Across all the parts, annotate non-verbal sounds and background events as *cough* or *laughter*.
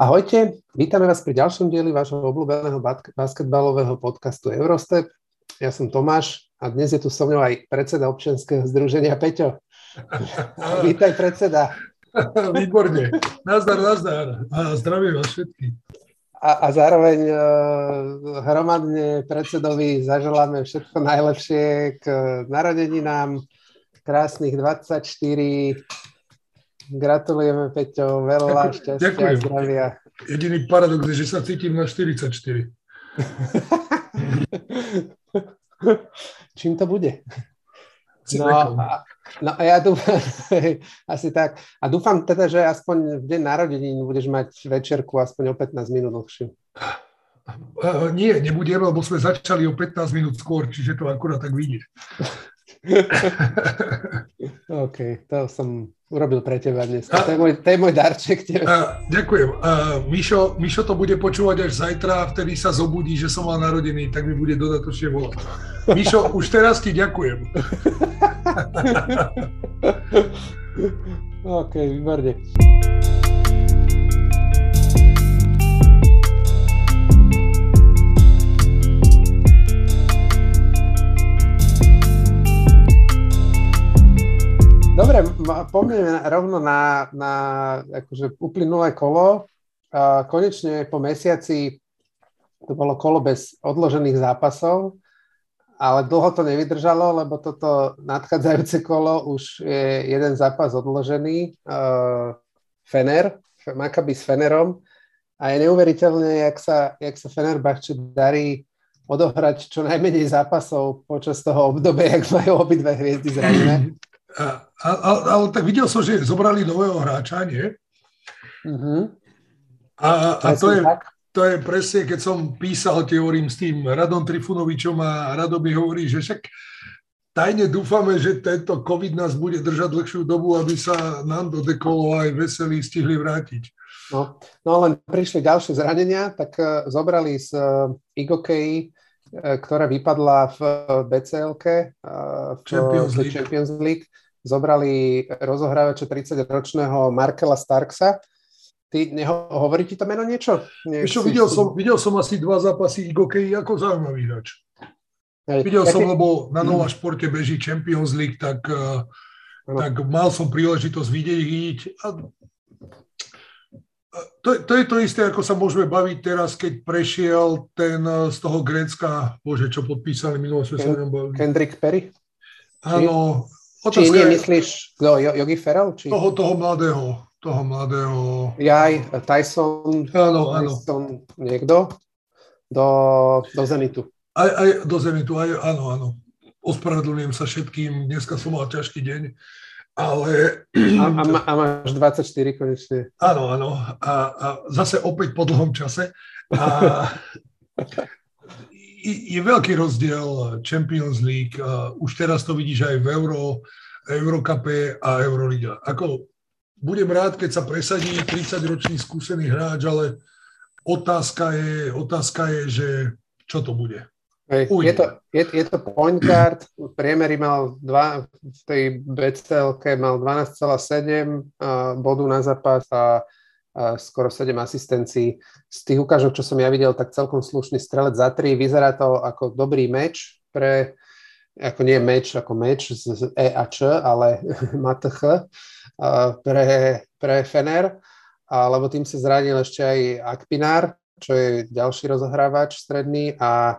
Ahojte, vítame vás pri ďalšom dieli vášho obľúbeného basketbalového podcastu Eurostep. Ja som Tomáš a dnes je tu so mnou aj predseda občianského združenia Peťo. *laughs* Vítaj predseda. *laughs* Výborne. Nazdar, nazdar. A zdravím vás všetkých. A, a zároveň uh, hromadne predsedovi zaželáme všetko najlepšie k narodeninám, krásnych 24, Gratulujeme, Peťo, veľa šťastia Ďakujem. a zdravia. Jediný paradox je, že sa cítim na 44. *laughs* Čím to bude? No a, no a ja dúfam, *laughs* asi tak. A dúfam teda, že aspoň v deň narodenín budeš mať večerku aspoň o 15 minút dlhšiu. Uh, nie, nebudem, lebo sme začali o 15 minút skôr, čiže to akurát tak vyjde. *laughs* OK, to som urobil pre teba dnes. To, je môj, to je môj darček. A, ďakujem. A, Mišo, Mišo to bude počúvať až zajtra vtedy sa zobudí, že som mal narodený, tak mi bude dodatočne volať. Mišo, *laughs* už teraz ti ďakujem. *laughs* OK, výborne. Dobre, poďme rovno na, na akože uplynulé kolo. Konečne po mesiaci to bolo kolo bez odložených zápasov, ale dlho to nevydržalo, lebo toto nadchádzajúce kolo už je jeden zápas odložený. Uh, Fener, Maccabi s Fenerom a je neuveriteľné, jak sa, jak sa Fenerbahče darí odohrať čo najmenej zápasov počas toho obdobia, jak majú obidve hviezdy zranené. *laughs* Ale tak videl som, že zobrali nového hráča, nie? Uh-huh. A, a to, je, to je presne, keď som písal, tie hovorím s tým Radom Trifunovičom a Rado mi hovorí, že však tajne dúfame, že tento COVID nás bude držať dlhšiu dobu, aby sa nám do dekolo aj veselí stihli vrátiť. No, no len prišli ďalšie zranenia, tak uh, zobrali z uh, Igokei, uh, ktorá vypadla v BCLK, uh, v Champions League. Champions League zobrali rozohrávača 30-ročného Markela Starksa. Ty, neho, hovorí ti to meno niečo? Nie, Ešte, videl, som, videl som asi dva zápasy Igokej ako zaujímavý hráč. Videl ja som, lebo na Nova Športe beží Champions League, tak, tak mal som príležitosť vidieť. A to, to je to isté, ako sa môžeme baviť teraz, keď prešiel ten eh, z toho Grécka, bože, čo podpísali minulé Ken, Kendrick Perry? Áno, či nie myslíš, kto, Yogi Ferrell? Či... Toho, toho mladého, toho mladého... Jaj, Tyson, áno, Tyson áno. niekto? Do, do Zenitu. Aj, aj do Zenitu, aj, áno, áno. Ospravedlňujem sa všetkým, dneska som mal ťažký deň, ale... A, a, *clears throat* a máš 24 konečne. Áno, áno. A, a zase opäť po dlhom čase. A je veľký rozdiel Champions League. Už teraz to vidíš aj v Euro, Eurocupe a Euroliga. Ako, budem rád, keď sa presadí 30-ročný skúsený hráč, ale otázka je, otázka je, že čo to bude. Hej, je, to, je, je to point guard, priemery mal dva, v tej bcl mal 12,7 bodu na zápas a skoro 7 asistencií. Z tých ukážok, čo som ja videl, tak celkom slušný strelec za 3. Vyzerá to ako dobrý meč pre, ako nie meč ako meč z E a Č, ale *laughs* MATH pre, pre Fener, lebo tým sa zranil ešte aj Akpinár, čo je ďalší rozohrávač stredný a,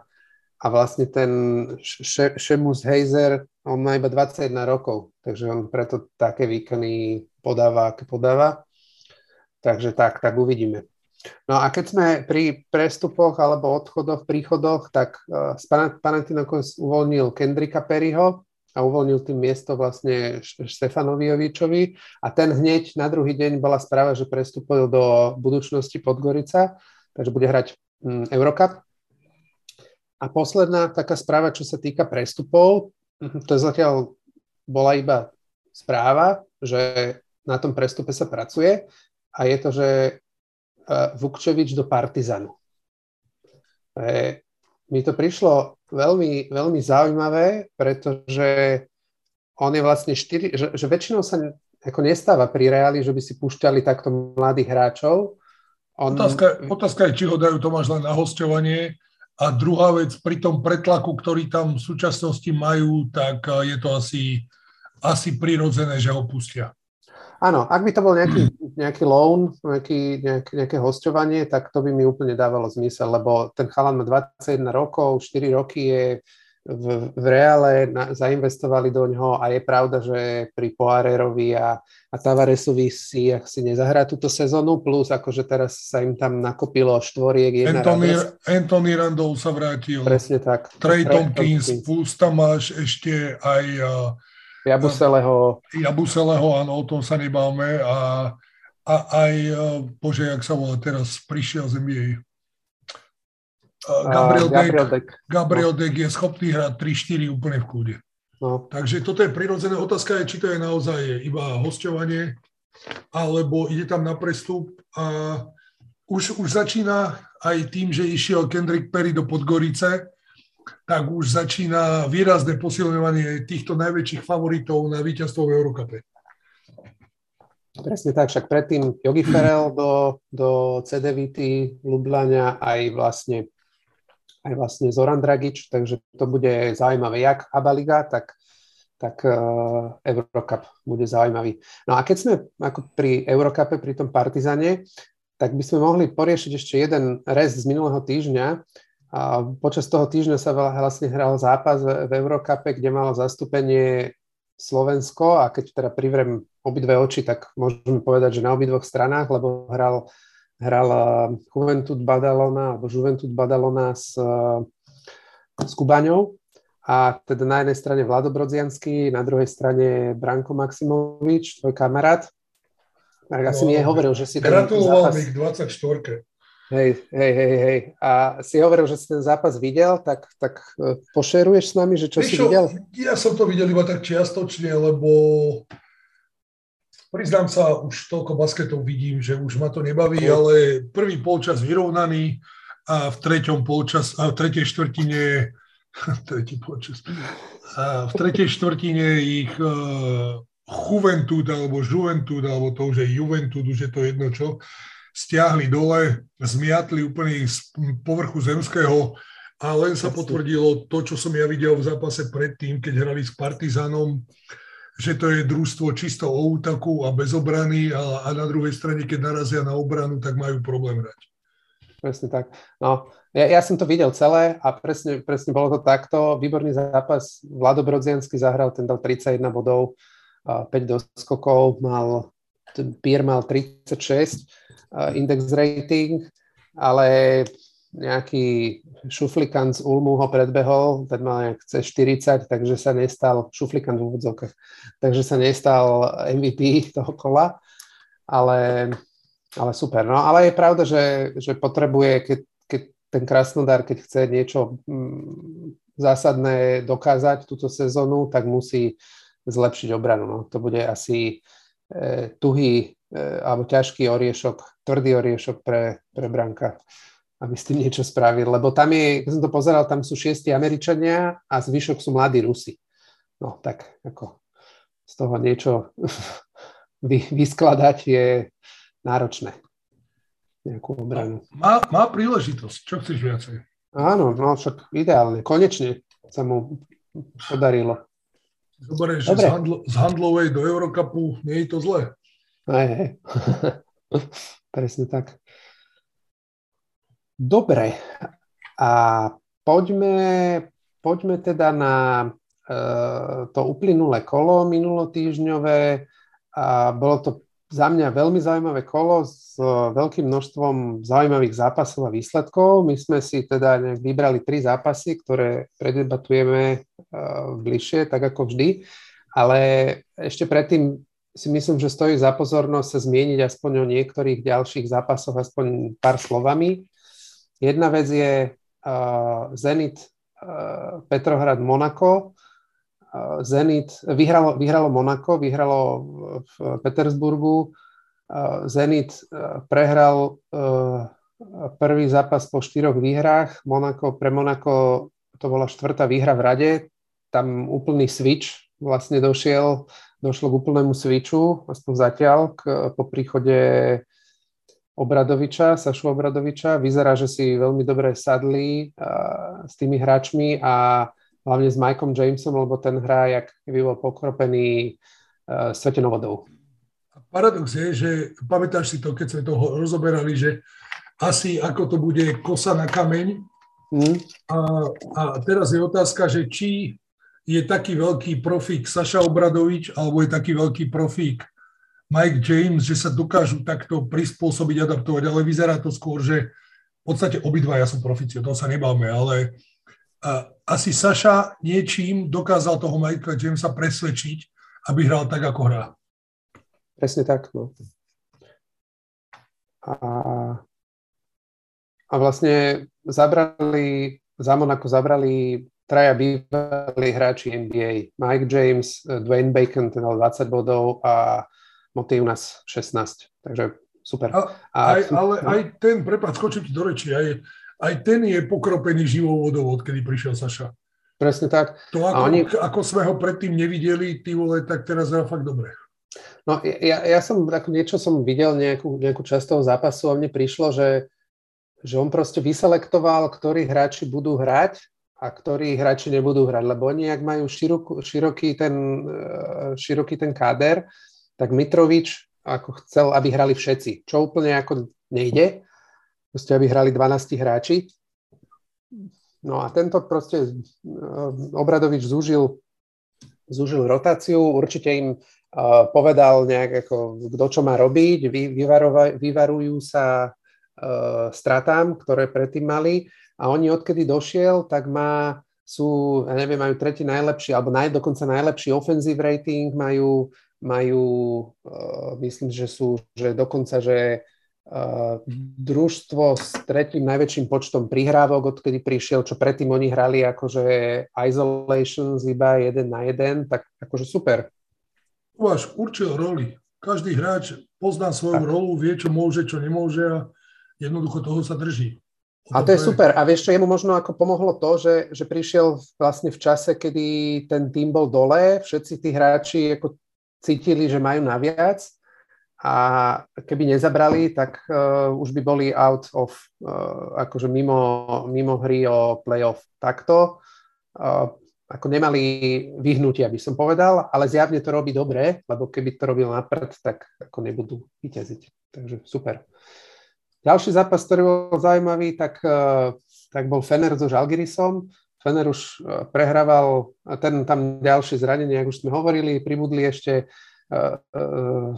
a vlastne ten Šemus Heiser, on má iba 21 rokov, takže on preto také výkony podáva, aké podáva. Takže tak, tak uvidíme. No a keď sme pri prestupoch alebo odchodoch, príchodoch, tak uh, Panathinaikos uvoľnil Kendrika Perryho a uvoľnil tým miesto vlastne Stefanovi Jovičovi a ten hneď na druhý deň bola správa, že prestúpil do budúcnosti Podgorica, takže bude hrať um, Eurocup. A posledná taká správa, čo sa týka prestupov, mhm, to je zatiaľ bola iba správa, že na tom prestupe sa pracuje a je to, že e, Vukčevič do Partizanu. E, mi to prišlo veľmi, veľmi zaujímavé, pretože on je vlastne štyri, že, že väčšinou sa ako nestáva pri reáli, že by si púšťali takto mladých hráčov, On... Otázka, otázka je, či ho dajú Tomáš len na hostovanie. A druhá vec, pri tom pretlaku, ktorý tam v súčasnosti majú, tak je to asi, asi prirodzené, že ho pustia. Áno, ak by to bol nejaký, nejaký loan, nejaký, nejaké, nejaké hostovanie, tak to by mi úplne dávalo zmysel, lebo ten chalan má 21 rokov, 4 roky je v, v reále na, zainvestovali do ňoho a je pravda, že pri Poirerovi a, a Tavaresovi si, ak si nezahrá túto sezónu, plus akože teraz sa im tam nakopilo štvoriek, jedna Anthony, Anthony Randall sa vrátil. Presne tak. Trey Tompkins, plus tam máš ešte aj Jabuseleho. Jabuseleho, áno, o tom sa nebáme a, a aj, bože, jak sa volá teraz, prišiel z NBA. Gabriel, uh, Gabriel Deck, Gabriel. Deck je schopný hrať 3-4 úplne v kľude. No. Takže toto je prirodzené. Otázka je, či to je naozaj iba hostovanie, alebo ide tam na prestup a už, už začína aj tým, že išiel Kendrick Perry do Podgorice, tak už začína výrazné posilňovanie týchto najväčších favoritov na víťazstvo v Eurocupe. Presne tak, však predtým Jogi Ferel do, do CDVT Lublania aj vlastne aj vlastne Zoran Dragič, takže to bude zaujímavé, jak Abaliga, tak, tak uh, Eurocup bude zaujímavý. No a keď sme ako pri Eurocupe, pri tom Partizane, tak by sme mohli poriešiť ešte jeden rest z minulého týždňa, a počas toho týždňa sa vlastne hral zápas v, Eurocupe, kde malo zastúpenie Slovensko. A keď teda privrem obidve oči, tak môžeme povedať, že na obidvoch stranách, lebo hral, hral Juventud Badalona alebo Juventud Badalona s, s Kubaňou a teda na jednej strane Vlado Brodziansky, na druhej strane Branko Maximovič, tvoj kamarát. Tak asi no, mi je hovoril, že si... Gratuloval mi k 24. Hej, hej, hej, hej. A si hovoril, že si ten zápas videl, tak, tak e, pošeruješ s nami, že čo Víš si videl? Ja som to videl iba tak čiastočne, lebo priznám sa, už toľko basketov vidím, že už ma to nebaví, ale prvý polčas vyrovnaný a v treťom polčas, a v tretej štvrtine *laughs* tretí polčas, a v tretej štvrtine ich uh, Juventud alebo Juventud, alebo to už je Juventud, už je to jedno čo, stiahli dole, zmiatli úplne z povrchu zemského a len sa potvrdilo to, čo som ja videl v zápase predtým, keď hrali s Partizánom, že to je družstvo čisto o útaku a bez obrany a, a na druhej strane, keď narazia na obranu, tak majú problém hrať. Presne tak. No, ja, ja som to videl celé a presne, presne bolo to takto. Výborný zápas. Vlado Brodziansky zahral, ten dal 31 bodov, 5 doskokov, mal, Pier mal 36 Eh, index rating, ale nejaký šuflikant z Ulmu ho predbehol, ten mal nejak C40, takže sa nestal, šuflikant v úvodzovkách, takže sa nestal MVP toho kola, ale, ale super. No ale je pravda, že, že potrebuje, keď, keď ten Krasnodar, keď chce niečo mm, zásadné dokázať túto sezónu, tak musí zlepšiť obranu. No. To bude asi e, tuhý E, alebo ťažký oriešok, tvrdý oriešok pre, pre Branka, aby s tým niečo spravil. Lebo tam je, keď som to pozeral, tam sú šiesti Američania a zvyšok sú mladí Rusi. No tak ako z toho niečo *laughs* vy, vyskladať je náročné. Nejakú obranu. Má, má príležitosť. Čo chceš viacej? Áno, no však ideálne. Konečne sa mu podarilo. Zoberieš, že z, handlo, z handlovej do Eurocupu nie je to zlé. Hej, *laughs* hej. Presne tak. Dobre. A poďme, poďme teda na e, to uplynulé kolo minulotýžňové. A bolo to za mňa veľmi zaujímavé kolo s veľkým množstvom zaujímavých zápasov a výsledkov. My sme si teda vybrali tri zápasy, ktoré predebatujeme uh, bližšie, tak ako vždy. Ale ešte predtým si myslím, že stojí za pozornosť sa zmieniť aspoň o niektorých ďalších zápasoch, aspoň pár slovami. Jedna vec je uh, Zenit uh, Petrohrad Monako. Uh, Zenit vyhralo, vyhralo Monako, vyhralo v Petersburgu. Zenit prehral prvý zápas po štyroch výhrách. Monako, pre Monako to bola štvrtá výhra v rade. Tam úplný switch vlastne došiel došlo k úplnému switchu, aspoň zatiaľ, k, po príchode Obradoviča, Sašu Obradoviča. Vyzerá, že si veľmi dobre sadli uh, s tými hráčmi a hlavne s Mikeom Jamesom, lebo ten hrá, jak by bol pokropený uh, svetenou vodou. Paradox je, že pamätáš si to, keď sme to rozoberali, že asi ako to bude kosa na kameň. Mm. A, a teraz je otázka, že či je taký veľký profík Saša Obradovič alebo je taký veľký profík Mike James, že sa dokážu takto prispôsobiť, adaptovať, ale vyzerá to skôr, že v podstate obidvaja sú profici, o tom sa nebáme, ale asi Saša niečím dokázal toho Michaela Jamesa presvedčiť, aby hral tak, ako hrá. Presne tak, no. A, a vlastne zabrali, za Monaco zabrali traja bývalí hráči NBA. Mike James, Dwayne Bacon, ten 20 bodov a Moty u nás 16, takže super. A, a, aj, ale no. aj ten, prepáč, skočím ti do reči, aj, aj ten je pokropený živou vodou, odkedy prišiel Saša. Presne tak. To, ako, oni... ako sme ho predtým nevideli, ty vole, tak teraz je fakt dobre. No ja, ja som, ako niečo som videl, nejakú, nejakú časť toho zápasu a mne prišlo, že, že on proste vyselektoval, ktorí hráči budú hrať a ktorí hráči nebudú hrať, lebo oni, ak majú širokú, široký, ten, eh, široký ten káder, tak Mitrovič ako chcel, aby hrali všetci, čo úplne ako nejde, proste aby hrali 12 hráči. No a tento proste eh, Obradovič zúžil, zúžil rotáciu, určite im uh, povedal nejak ako kto čo má robiť, vy, vyvarujú sa uh, stratám, ktoré predtým mali. A oni odkedy došiel, tak má sú, ja neviem, majú tretí najlepší, alebo naj, dokonca najlepší offensive rating, majú majú, uh, myslím, že sú, že dokonca, že uh, družstvo s tretím najväčším počtom prihrávok, odkedy prišiel, čo predtým oni hrali akože isolations iba jeden na jeden, tak akože super. Máš určil roli. Každý hráč pozná svoju tak. rolu, vie, čo môže, čo nemôže a jednoducho toho sa drží. A to je super. A vieš, čo jemu možno ako pomohlo to, že, že prišiel vlastne v čase, kedy ten tým bol dole, všetci tí hráči ako cítili, že majú naviac a keby nezabrali, tak uh, už by boli out of, uh, akože mimo, mimo hry o playoff takto. Uh, ako nemali vyhnutia, by som povedal, ale zjavne to robí dobre, lebo keby to robil napred, tak ako nebudú vyťaziť. Takže super. Ďalší zápas, ktorý bol zaujímavý, tak, tak bol Fener so Žalgirisom. Fener už e, prehrával, ten tam ďalšie zranenie, ako už sme hovorili, pribudli ešte uh, uh,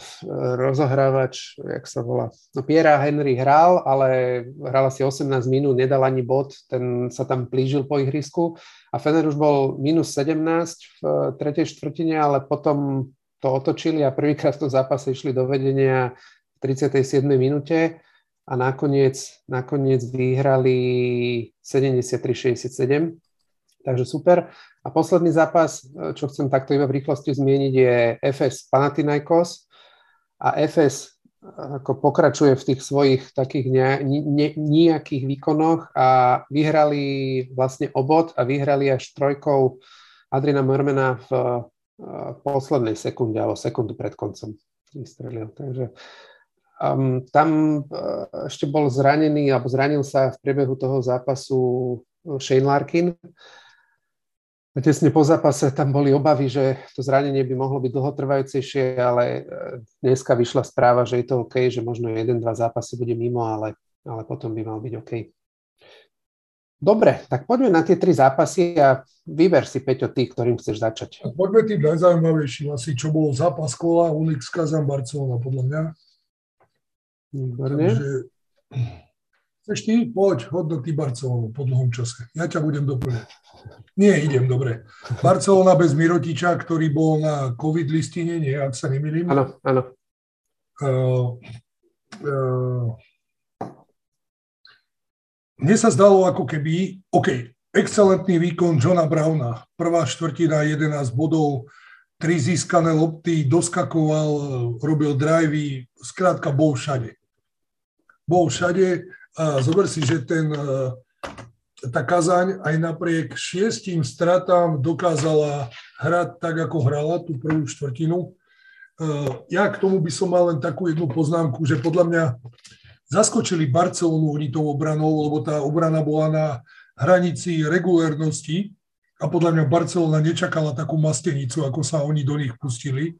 rozohrávač, jak sa volá, no Piera Henry hral, ale hral asi 18 minút, nedal ani bod, ten sa tam plížil po ihrisku. A Fener už bol minus 17 v tretej štvrtine, ale potom to otočili a prvýkrát v tom zápase išli do vedenia v 37. minúte. A nakoniec, nakoniec vyhrali 73-67 takže super. A posledný zápas, e, čo chcem takto iba v rýchlosti zmieniť, je FS Panathinaikos. A FS e, ako pokračuje v tých svojich takých nejakých výkonoch a vyhrali vlastne obod a vyhrali až trojkou Adrina Mermena v e, poslednej sekunde alebo sekundu pred koncom vystrelil. Takže um, tam ešte bol zranený alebo zranil sa v priebehu toho zápasu Shane Larkin, Tesne po zápase tam boli obavy, že to zranenie by mohlo byť dlhotrvajúcejšie, ale e, dneska vyšla správa, že je to OK, že možno jeden, dva zápasy bude mimo, ale, ale potom by mal byť OK. Dobre, tak poďme na tie tri zápasy a vyber si, Peťo, tých, ktorým chceš začať. Poďme tým najzaujímavejším asi, čo bol zápas kola Unix Kazan Barcelona, podľa mňa. Výborne. Takže Chceš ty? Poď, hodnoty Barcelonu po dlhom čase. Ja ťa budem doplňať. Nie, idem, dobre. Barcelona bez Mirotiča, ktorý bol na COVID listine, nie, ak sa nemýlim. Áno, áno. Uh, uh, mne sa zdalo ako keby, OK, excelentný výkon Johna Browna. Prvá štvrtina, 11 bodov, tri získané lopty, doskakoval, robil drivey, skrátka bol všade. Bol všade zober si, že ten, e, tá Kazaň aj napriek šiestim stratám dokázala hrať tak, ako hrala tú prvú štvrtinu. E, ja k tomu by som mal len takú jednu poznámku, že podľa mňa zaskočili Barcelonu oni tou obranou, lebo tá obrana bola na hranici regulérnosti a podľa mňa Barcelona nečakala takú mastenicu, ako sa oni do nich pustili. E,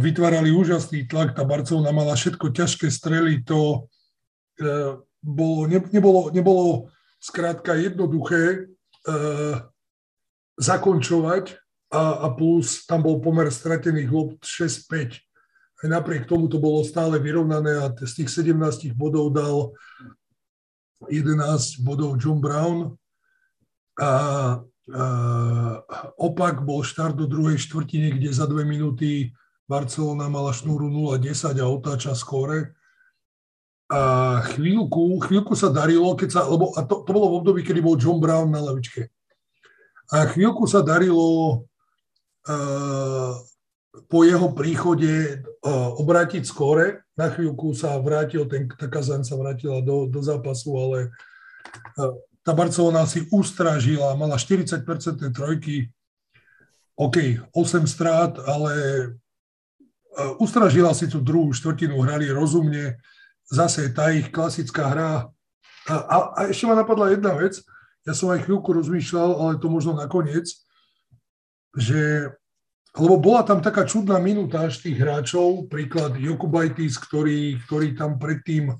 vytvárali úžasný tlak, tá Barcelona mala všetko ťažké strely, to bolo, ne, nebolo, nebolo skrátka jednoduché uh, zakončovať a, a plus tam bol pomer stratených lob 6-5. Aj napriek tomu to bolo stále vyrovnané a z tých 17 bodov dal 11 bodov John Brown a, a opak bol štart do druhej štvrtiny, kde za dve minúty Barcelona mala šnúru 0-10 a otáča skóre a chvíľku, chvíľku sa darilo, keď sa, lebo, a to, to bolo v období, kedy bol John Brown na lavičke. A chvíľku sa darilo uh, po jeho príchode uh, obrátiť skóre. Na chvíľku sa vrátil, ten, tá Kazan sa vrátila do, do zápasu, ale uh, tá Barcelona si ustražila, mala 40% trojky, OK, 8 strát, ale uh, ustražila si tú druhú štvrtinu, hrali rozumne, zase tá ich klasická hra. A, a, a ešte ma napadla jedna vec, ja som aj chvíľku rozmýšľal, ale to možno nakoniec, že lebo bola tam taká čudná minúta až tých hráčov, príklad Jokubaitis, ktorý, ktorý tam predtým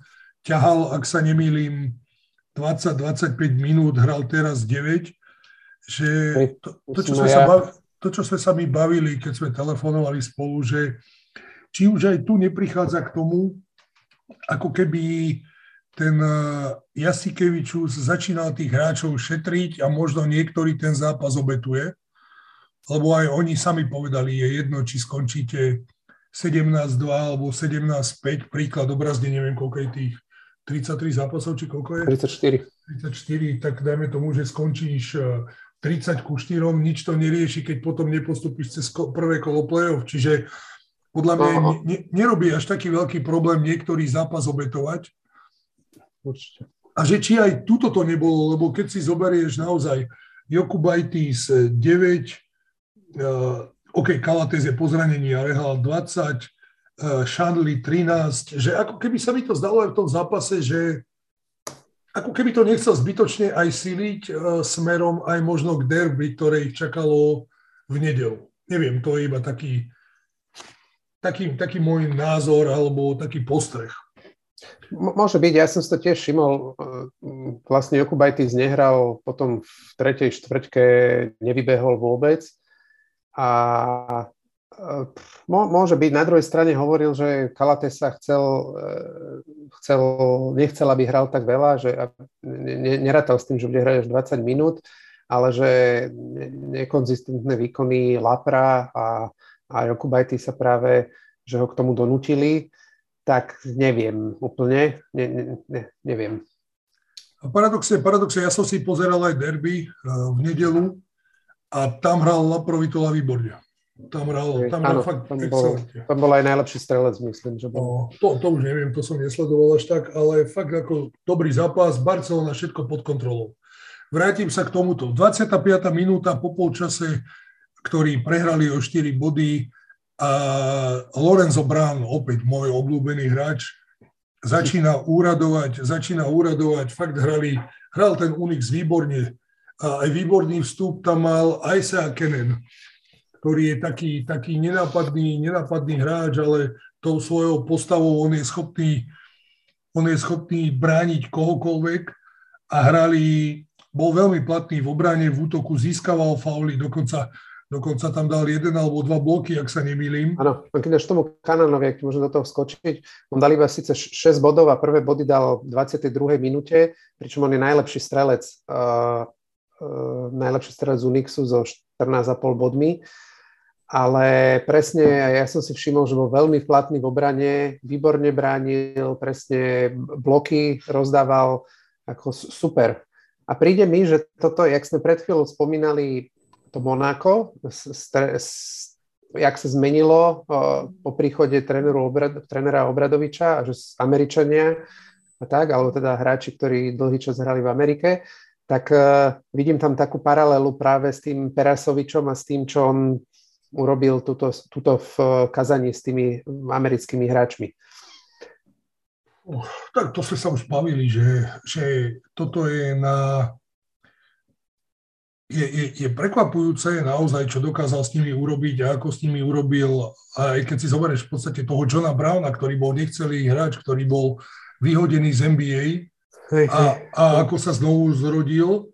ťahal, ak sa nemýlim, 20-25 minút, hral teraz 9, že to, to, čo sme sa bavili, to, čo sme sa mi bavili, keď sme telefonovali spolu, že či už aj tu neprichádza k tomu, ako keby ten eh, Jasikevičus začínal tých hráčov šetriť a možno niektorý ten zápas obetuje, lebo aj oni sami povedali, je jedno, či skončíte 17-2 alebo 17-5, príklad obrazne, neviem, koľko je tých 33 zápasov, či koľko je? 34. 34, tak dajme tomu, že skončíš 30 eh, ku 4, nič to nerieši, keď potom nepostupíš cez prvé kolo play-off, čiže podľa mňa ne, ne, nerobí až taký veľký problém niektorý zápas obetovať. Určite. A že či aj tuto to nebolo, lebo keď si zoberieš naozaj Jokubaitis 9, uh, OK, Kalates je po zranení, ale hral 20, uh, Shandley 13, že ako keby sa mi to zdalo aj v tom zápase, že ako keby to nechcel zbytočne aj siliť uh, smerom aj možno k derby, ktoré ich čakalo v nedelu. Neviem, to je iba taký, taký, taký môj názor alebo taký postreh. Môže byť, ja som si to tiež všimol, vlastne Jokubajtis nehral, potom v tretej štvrťke nevybehol vôbec. A môže byť, na druhej strane hovoril, že Kalate sa chcel, e, chcel, nechcel, aby hral tak veľa, že nerátal s tým, že bude hrať až 20 minút, ale že nekonzistentné výkony Lapra a a Jokubajty sa práve, že ho k tomu donútili, tak neviem úplne, ne, ne, ne, neviem. Paradoxe, paradoxe, ja som si pozeral aj derby uh, v nedelu a tam hral Laprovitola výborne. Tam hral, tam hral fakt tam bol, tam bol aj najlepší strelec, myslím, že bol. No, to, to už neviem, to som nesledoval až tak, ale fakt ako dobrý zápas, Barcelona všetko pod kontrolou. Vrátim sa k tomuto. 25. minúta po polčase ktorí prehrali o 4 body a Lorenzo Brown, opäť môj obľúbený hráč, začína úradovať, začína úradovať, fakt hrali, hral ten Unix výborne. A aj výborný vstup tam mal Isaiah Kenen, ktorý je taký, taký nenápadný, nenápadný hráč, ale tou svojou postavou on je schopný, on je schopný brániť kohokoľvek a hrali, bol veľmi platný v obrane, v útoku, získaval fauly, dokonca Dokonca tam dal jeden alebo dva bloky, ak sa nemýlim. Áno, keď až tomu Kananovi, ak môžem do toho skočiť, on dal iba síce 6 bodov a prvé body dal v 22. minúte, pričom on je najlepší strelec, uh, uh, najlepší strelec Unixu so 14,5 bodmi. Ale presne, ja som si všimol, že bol veľmi platný v obrane, výborne bránil, presne bloky rozdával, ako super. A príde mi, že toto, jak sme pred chvíľou spomínali, to Monako, jak sa zmenilo po príchode Obrad, trénera Obradoviča, že Američania a tak, alebo teda hráči, ktorí dlhý čas hrali v Amerike, tak uh, vidím tam takú paralelu práve s tým Perasovičom a s tým, čo on urobil tuto, tuto v Kazaní s tými americkými hráčmi. tak to sme sa už bavili, že, že toto je na... Je, je, je prekvapujúce naozaj, čo dokázal s nimi urobiť a ako s nimi urobil, aj keď si zoberieš v podstate toho Johna Browna, ktorý bol nechcelý hráč, ktorý bol vyhodený z NBA a, a ako sa znovu zrodil.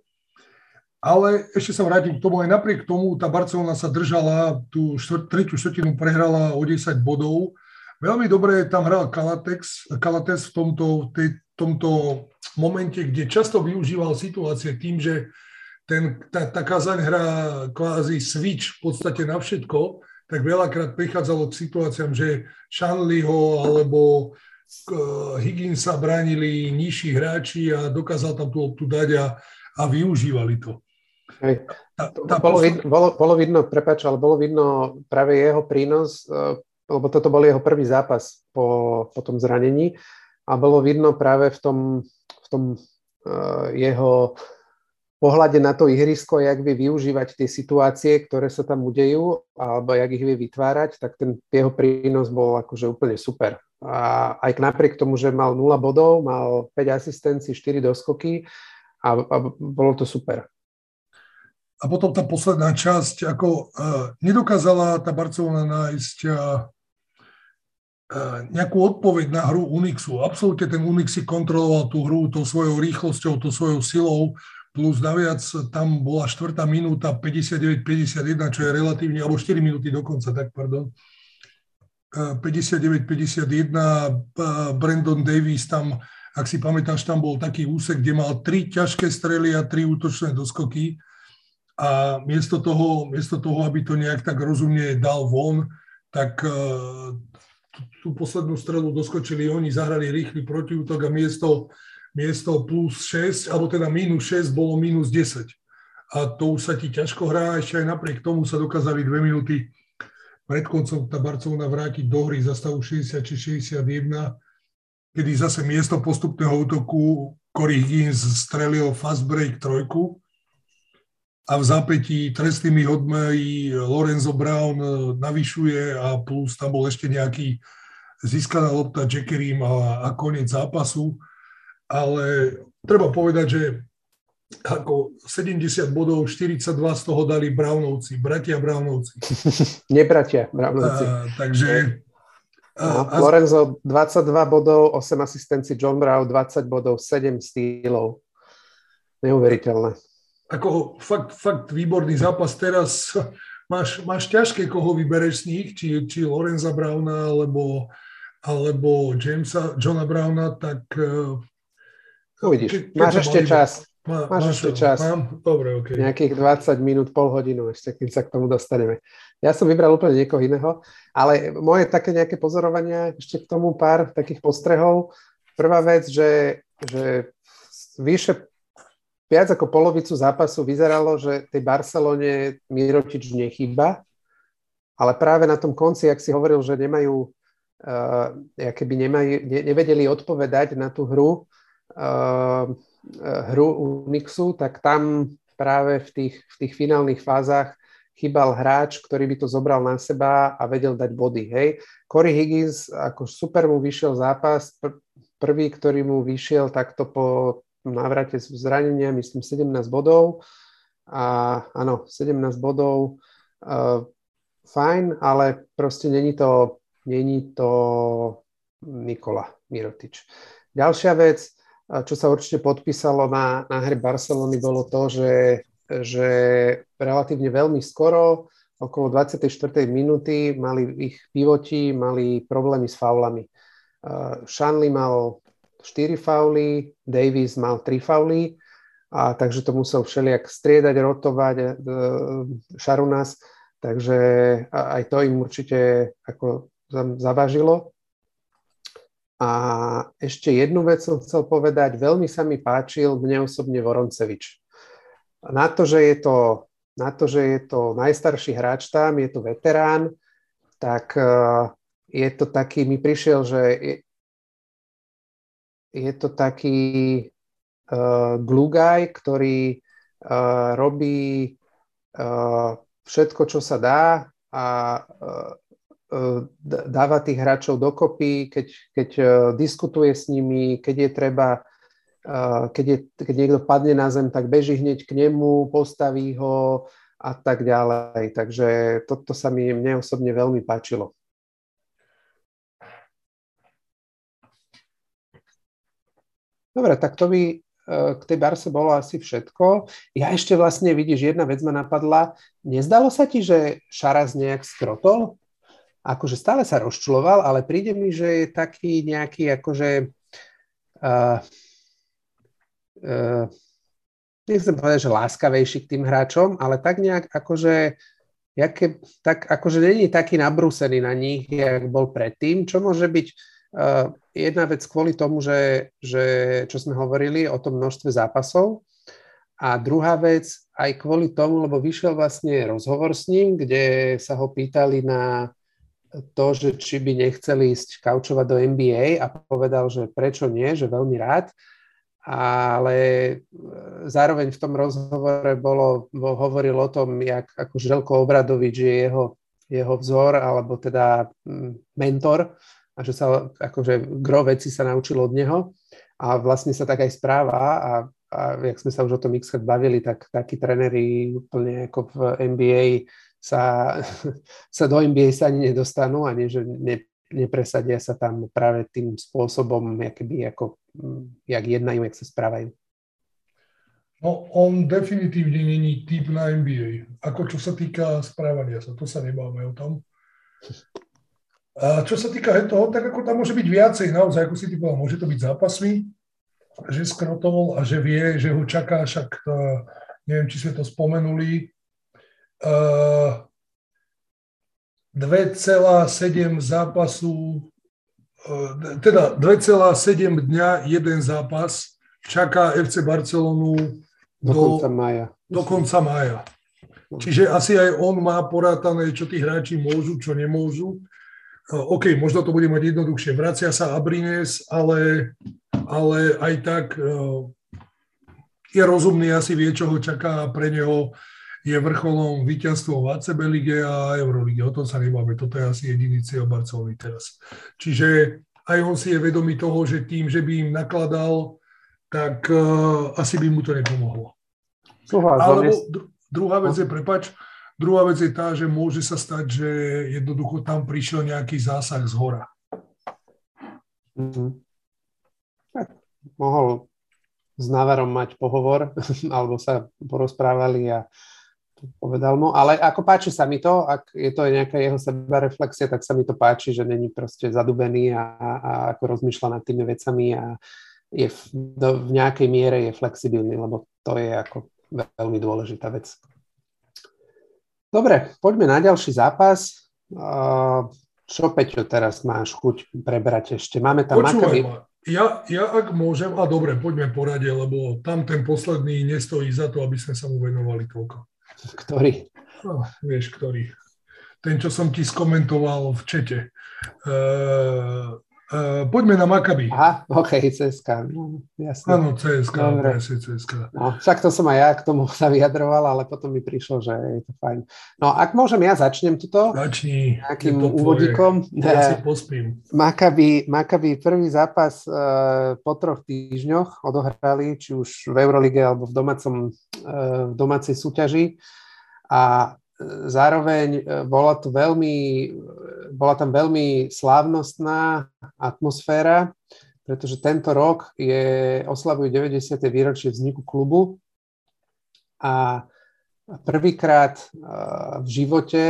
Ale ešte sa vrátim k tomu, aj napriek tomu tá Barcelona sa držala, tú štvrt, tretiu štvrtinu prehrala o 10 bodov, Veľmi dobre tam hral Kalatex, Kalates v tomto, tej, tomto momente, kde často využíval situácie tým, že ten, tá, tá Kazaň hrá kvázi switch v podstate na všetko, tak veľakrát prichádzalo k situáciám, že Shanleyho alebo uh, Higginsa bránili nižší hráči a dokázal tam tú loptu dať a, a využívali to. Hej. Tá, tá bolo, vidno, bolo, bolo vidno, prepáč, ale bolo vidno práve jeho prínos uh, lebo toto bol jeho prvý zápas po, po tom zranení a bolo vidno práve v tom, v tom uh, jeho pohľade na to ihrisko, jak vie využívať tie situácie, ktoré sa tam udejú, alebo jak ich vie vytvárať, tak ten jeho prínos bol akože úplne super. A aj napriek tomu, že mal 0 bodov, mal 5 asistencií, 4 doskoky a, a bolo to super. A potom tá posledná časť, ako uh, nedokázala tá Barcelona nájsť uh, nejakú odpoveď na hru Unixu. Absolútne ten Unix si kontroloval tú hru tou svojou rýchlosťou, tou svojou silou, plus naviac tam bola štvrtá minúta 59-51, čo je relatívne, alebo 4 minúty dokonca, tak pardon. 59-51, Brandon Davis tam, ak si pamätáš, tam bol taký úsek, kde mal tri ťažké strely a tri útočné doskoky a miesto toho, miesto toho, aby to nejak tak rozumne dal von, tak tú poslednú strelu doskočili oni, zahrali rýchly protiútok a miesto, miesto plus 6, alebo teda minus 6 bolo minus 10. A to už sa ti ťažko hrá, ešte aj napriek tomu sa dokázali dve minúty pred koncom tá Barcelona vrátiť do hry za stavu 60 či 61, kedy zase miesto postupného útoku Corey Higgins strelil fast break trojku a v zápätí trestnými hodmi Lorenzo Brown navyšuje a plus tam bol ešte nejaký získaná lopta Jackerim a, a koniec zápasu, ale treba povedať, že ako 70 bodov, 42 z toho dali Brownovci, bratia Brownovci. *laughs* Nebratia Brownovci. A, takže... A, a, Lorenzo 22 bodov, 8 asistencií, John Brown 20 bodov, 7 stýlov. Neuveriteľné. Ako fakt, fakt výborný zápas. Teraz máš, máš ťažké, koho vybereš z nich, či, či Lorenza Browna, alebo alebo Jamesa, Johna Browna, tak... Uvidíš, ke, máš ešte čas. Má, máš, máš ešte čas. Mám? Dobre, okay. Nejakých 20 minút, pol hodinu ešte, kým sa k tomu dostaneme. Ja som vybral úplne niekoho iného, ale moje také nejaké pozorovania, ešte k tomu pár takých postrehov. Prvá vec, že, že vyše viac ako polovicu zápasu vyzeralo, že tej Barcelone Mirotič nechýba, ale práve na tom konci, ak si hovoril, že nemajú uh, keby nemaj, ne, nevedeli odpovedať na tú hru, hru Unixu, tak tam práve v tých, v tých finálnych fázach chýbal hráč, ktorý by to zobral na seba a vedel dať body. Hej. Corey Higgins, ako super mu vyšiel zápas, pr- prvý, ktorý mu vyšiel takto po návrate z zranenia, myslím 17 bodov. A áno, 17 bodov, uh, fajn, ale proste není to Není to Nikola Mirotič. Ďalšia vec, čo sa určite podpísalo na, na hre Barcelony, bolo to, že, že relatívne veľmi skoro, okolo 24. minúty, mali ich pivoti, mali problémy s faulami. Shanley mal 4 fauly, Davis mal 3 fauly, a takže to musel všelijak striedať, rotovať Šarunas, takže aj to im určite ako zavážilo. A ešte jednu vec som chcel povedať. Veľmi sa mi páčil mne osobne Voroncevič. Na to, že je to, na to, že je to najstarší hráč tam, je to veterán, tak e, je to taký, mi prišiel, že je, je to taký uh, guy, ktorý uh, robí uh, všetko, čo sa dá a uh, dáva tých hráčov dokopy, keď, keď diskutuje s nimi, keď je treba, keď, je, keď niekto padne na zem, tak beží hneď k nemu, postaví ho a tak ďalej. Takže toto sa mi mne osobne veľmi páčilo. Dobre, tak to by k tej Barse bolo asi všetko. Ja ešte vlastne, vidíš, jedna vec ma napadla. Nezdalo sa ti, že Šaraz nejak skrotol? Akože stále sa rozčuloval, ale príde mi, že je taký nejaký akože uh, uh, nechcem povedať, že láskavejší k tým hráčom, ale tak nejak akože jaké, tak akože není taký nabrúsený na nich, jak bol predtým, čo môže byť Uh, jedna vec kvôli tomu, že, že čo sme hovorili o tom množstve zápasov a druhá vec aj kvôli tomu, lebo vyšiel vlastne rozhovor s ním, kde sa ho pýtali na to, že či by nechceli ísť kaučovať do NBA a povedal, že prečo nie, že veľmi rád. Ale e, zároveň v tom rozhovore bolo, hovoril o tom, jak ako Želko Obradovič je jeho, jeho vzor, alebo teda mentor a že sa akože gro veci sa naučil od neho a vlastne sa tak aj správa a, a jak sme sa už o tom x bavili, tak takí trenery úplne ako v NBA sa, *laughs* sa do NBA sa ani nedostanú a nie, že ne, nepresadia sa tam práve tým spôsobom, keby ako, mm, jak jednajú, jak sa správajú. No, on definitívne není typ na NBA. Ako čo sa týka správania sa, to sa nebáme o tom. A čo sa týka toho, tak ako tam môže byť viacej, naozaj, ako si ty povedal, môže to byť zápasmi, že skrotol a že vie, že ho čaká, však to, neviem, či sme to spomenuli, 2,7 zápasu, uh, teda 2,7 dňa jeden zápas čaká FC Barcelonu do, do konca maja. Do konca maja. Čiže asi aj on má porátané, čo tí hráči môžu, čo nemôžu. OK, možno to bude mať jednoduchšie. Vracia sa Abrines, ale, ale aj tak je rozumný, asi vie, čo ho čaká. Pre neho je vrcholom víťazstvo v ACB lige a Eurolige. O tom sa nebáme. Toto je asi jediný cieľ Barcelony teraz. Čiže aj on si je vedomý toho, že tým, že by im nakladal, tak uh, asi by mu to nepomohlo. Alebo druhá vec je, prepač, Druhá vec je tá, že môže sa stať, že jednoducho tam prišiel nejaký zásah z hora. Mm-hmm. Tak, mohol s Navarom mať pohovor, *laughs* alebo sa porozprávali a povedal mu, ale ako páči sa mi to, ak je to nejaká jeho sebareflexia, tak sa mi to páči, že není proste zadubený a, a ako rozmýšľa nad tými vecami a je v, do, v nejakej miere je flexibilný, lebo to je ako veľmi dôležitá vec. Dobre, poďme na ďalší zápas. Čo, Peťo, teraz máš chuť prebrať ešte? Máme tam Počúvaj ja, ja ak môžem, a dobre, poďme porade, lebo tam ten posledný nestojí za to, aby sme sa mu venovali toľko. Ktorý? No, vieš, ktorý. Ten, čo som ti skomentoval v čete. Uh, Uh, poďme na Makabi. Aha, OK, CSK. No, jasne. Áno, CSK, Dobre. presne CSK. No, však to som aj ja k tomu *laughs* sa vyjadroval, ale potom mi prišlo, že je to fajn. No, ak môžem, ja začnem tuto. Začni. Nejakým úvodíkom. Ja si pospím. Makabi, Makabi prvý zápas uh, po troch týždňoch odohrali, či už v Eurolige alebo v, domácom, uh, v domácej súťaži. A zároveň bola, to veľmi, bola tam veľmi slávnostná atmosféra, pretože tento rok je, oslavujú 90. výročie vzniku klubu a prvýkrát e, v živote,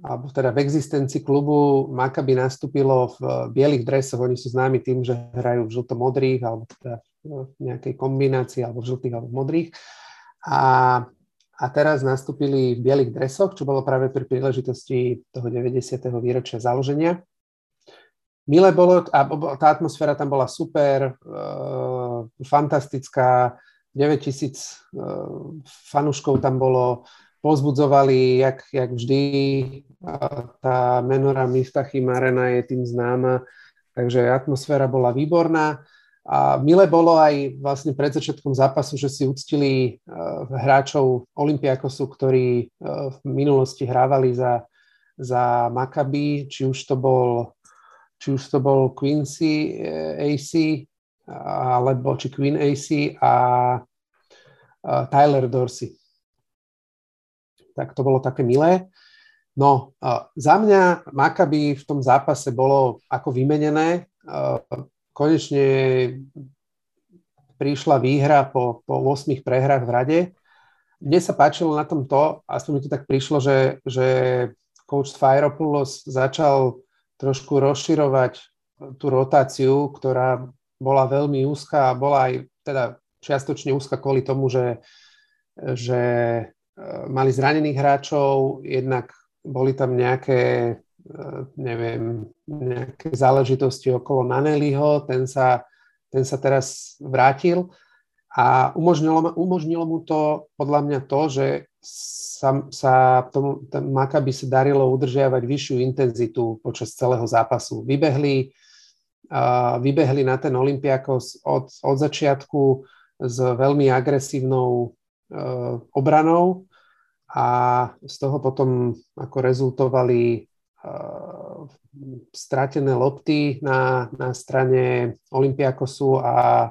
alebo teda v existencii klubu Maccabi nastúpilo v bielých dresoch. Oni sú známi tým, že hrajú v žlto-modrých, alebo teda v nejakej kombinácii, alebo v žltých, alebo v modrých. A a teraz nastúpili v bielých dresoch, čo bolo práve pri príležitosti toho 90. výročia založenia. Milé bolo, a tá atmosféra tam bola super, uh, fantastická, 9000 uh, e, fanúškov tam bolo, pozbudzovali, jak, jak vždy, uh, tá Menora Miftachim Arena je tým známa, takže atmosféra bola výborná. A milé bolo aj vlastne pred začiatkom zápasu, že si uctili uh, hráčov Olympiakosu, ktorí uh, v minulosti hrávali za, za Maccabi, či už to bol, či už to bol Quincy eh, AC, alebo či Queen AC a Tyler Dorsey. Tak to bolo také milé. No, za mňa Maccabi v tom zápase bolo ako vymenené. Konečne prišla výhra po, po 8 prehrách v rade. Mne sa páčilo na tom to, aspoň mi to tak prišlo, že, že coach Fairopoulos začal trošku rozširovať tú rotáciu, ktorá bola veľmi úzka a bola aj teda čiastočne úzka kvôli tomu, že, že e, mali zranených hráčov, jednak boli tam nejaké, neviem, nejaké záležitosti okolo Naneliho, ten sa, ten sa teraz vrátil a umožnilo, umožnilo mu to podľa mňa to, že sa, sa tomu Makabi sa darilo udržiavať vyššiu intenzitu počas celého zápasu. Vybehli, uh, vybehli na ten Olympiakos od, od začiatku s veľmi agresívnou uh, obranou a z toho potom ako rezultovali stratené lopty na, na strane Olympiakosu a,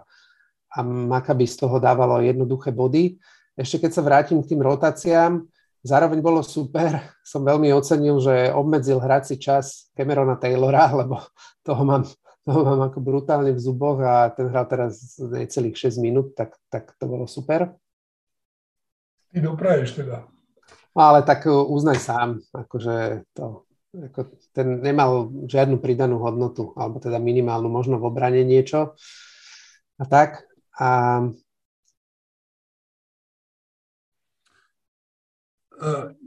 a Maccabi z toho dávalo jednoduché body. Ešte keď sa vrátim k tým rotáciám, zároveň bolo super, *laughs* som veľmi ocenil, že obmedzil hrací čas Camerona Taylora, *laughs* lebo toho mám, toho mám ako brutálne v zuboch a ten hral teraz necelých 6 minút, tak, tak to bolo super. Ty dopraješ teda. Ale tak uh, uznaj sám, akože to, ako ten nemal žiadnu pridanú hodnotu, alebo teda minimálnu, možno v obrane niečo a tak. A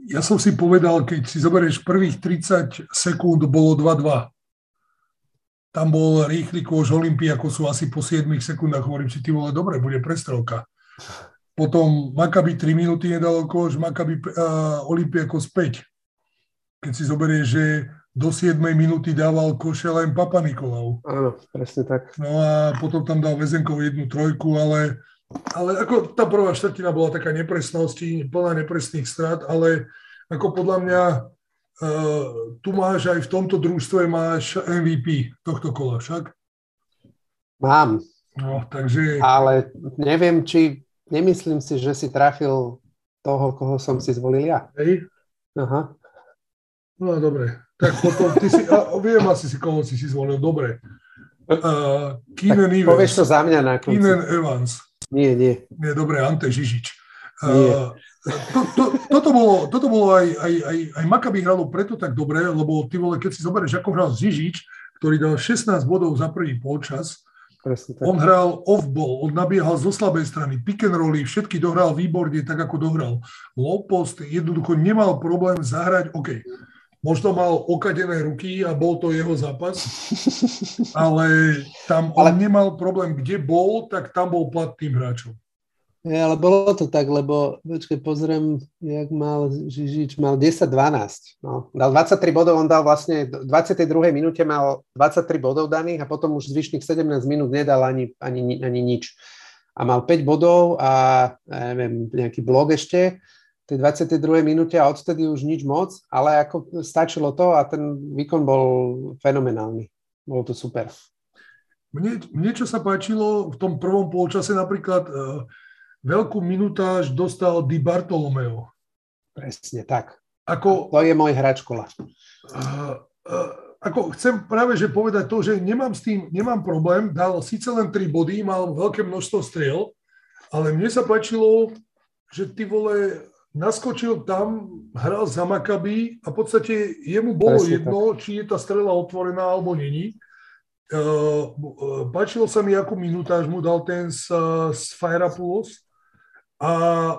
ja som si povedal, keď si zoberieš prvých 30 sekúnd, bolo 2-2. Tam bol rýchly kôž sú asi po 7 sekundách. Hovorím si, ty vole, dobre, bude prestrelka. Potom Makabi 3 minúty nedalo koš, Makabi uh, Olympiakos 5. Keď si zoberieš, že do 7 minúty dával koše len Papa Nikolau. Áno, presne tak. No a potom tam dal Vezenkov jednu trojku, ale, ale ako tá prvá štvrtina bola taká nepresnosti, plná nepresných strát, ale ako podľa mňa uh, tu máš aj v tomto družstve máš MVP tohto kola, však? Mám. No, takže... Ale neviem, či nemyslím si, že si trafil toho, koho som si zvolil ja. Hej? Aha. No dobre. Tak potom ty si, a viem asi si, koho si si zvolil. Dobre. Uh, Keenan Evans. Povieš to za mňa na konci. Keenan Evans. Nie, nie. Nie, dobre, Ante Žižič. Uh, to, to, toto bolo, toto bolo aj, aj, aj, aj Makabi hralo preto tak dobre, lebo ty vole, keď si zoberieš, ako hral Žižič, ktorý dal 16 bodov za prvý polčas, Presne tak. On hral off-ball, on nabiehal zo slabej strany, pick and rolly, všetky dohral výborne, tak ako dohral. Low post, jednoducho nemal problém zahrať, OK, možno mal okadené ruky a bol to jeho zápas, *laughs* ale tam on ale... nemal problém, kde bol, tak tam bol platným hráčom. Je, ale bolo to tak, lebo počkej, pozriem, jak mal Žižič, mal 10-12. No, dal 23 bodov, on dal vlastne v 22. minúte mal 23 bodov daných a potom už zvyšných 17 minút nedal ani, ani, ani nič. A mal 5 bodov a ja neviem, nejaký blok ešte tej 22. minúte a odtedy už nič moc, ale ako stačilo to a ten výkon bol fenomenálny. Bolo to super. Mne, mne čo sa páčilo v tom prvom polčase napríklad, uh, veľkú minutáž dostal Di Bartolomeo. Presne tak. Ako, to je môj hráč kola. Uh, uh, ako chcem práve že povedať to, že nemám s tým, nemám problém, dal síce len 3 body, mal veľké množstvo striel, ale mne sa páčilo, že ty vole naskočil tam, hral za Maccabi a v podstate jemu bolo Presne jedno, tak. či je tá strela otvorená alebo není. Uh, páčilo sa mi, akú minutáž mu dal ten z, z Fairapoulos a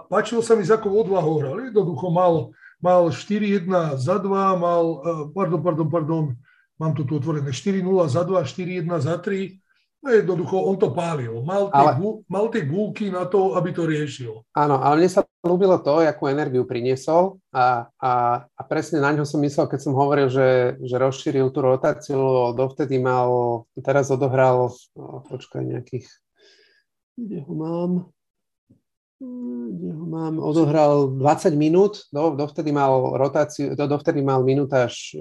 páčilo sa mi, za akou odvahou hral. Jednoducho mal, mal 4-1 za 2, mal, e, pardon, pardon, pardon, mám to tu otvorené, 4-0 za 2, 4-1 za 3. No jednoducho, on to pálil. Mal tie, ale... gul, mal tie gulky na to, aby to riešil. Áno, ale mne sa ľúbilo to, akú energiu priniesol a, a, a presne na ňo som myslel, keď som hovoril, že, že rozšíril tú rotáciu, dovtedy mal, teraz odohral, počkaj, nejakých, kde ho mám, mám, odohral 20 minút, do, dovtedy mal rotáciu, do, dovtedy mal minútaž e,